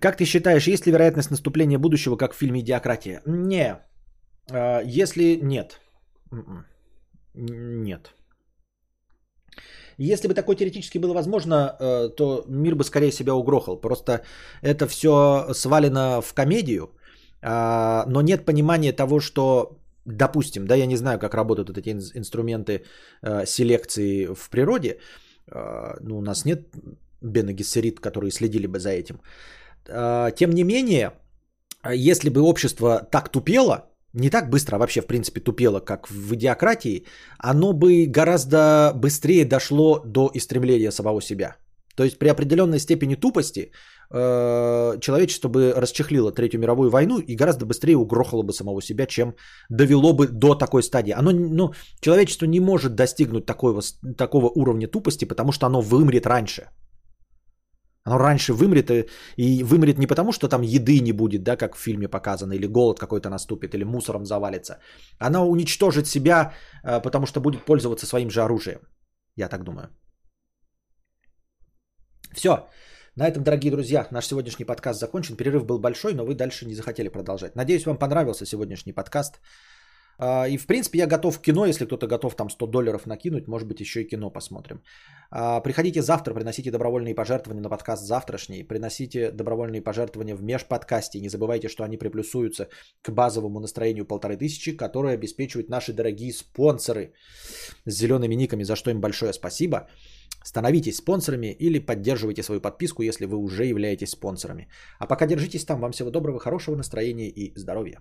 Speaker 1: Как ты считаешь, есть ли вероятность наступления будущего, как в фильме «Идиократия»? Не. Э, если нет. М-м. Нет. Если бы такое теоретически было возможно, э, то мир бы скорее себя угрохал. Просто это все свалено в комедию, а, но нет понимания того, что, допустим, да, я не знаю, как работают вот эти инструменты э, селекции в природе, э, ну, у нас нет бенегессерит, которые следили бы за этим. Тем не менее, если бы общество так тупело, не так быстро, а вообще в принципе тупело, как в идиократии, оно бы гораздо быстрее дошло до истремления самого себя. То есть при определенной степени тупости э, человечество бы расчехлило Третью мировую войну и гораздо быстрее угрохало бы самого себя, чем довело бы до такой стадии. Оно, ну, человечество не может достигнуть такого, такого уровня тупости, потому что оно вымрет раньше. Оно раньше вымрет, и, и вымрет не потому, что там еды не будет, да, как в фильме показано, или голод какой-то наступит, или мусором завалится. Оно уничтожит себя, э, потому что будет пользоваться своим же оружием. Я так думаю. Все. На этом, дорогие друзья, наш сегодняшний подкаст закончен. Перерыв был большой, но вы дальше не захотели продолжать. Надеюсь, вам понравился сегодняшний подкаст. А, и, в принципе, я готов в кино, если кто-то готов там 100 долларов накинуть, может быть, еще и кино посмотрим. А, приходите завтра, приносите добровольные пожертвования на подкаст завтрашний, приносите добровольные пожертвования в межподкасте. Не забывайте, что они приплюсуются к базовому настроению полторы тысячи, которое обеспечивают наши дорогие спонсоры с зелеными никами, за что им большое спасибо. Становитесь спонсорами или поддерживайте свою подписку, если вы уже являетесь спонсорами. А пока держитесь там. Вам всего доброго, хорошего настроения и здоровья.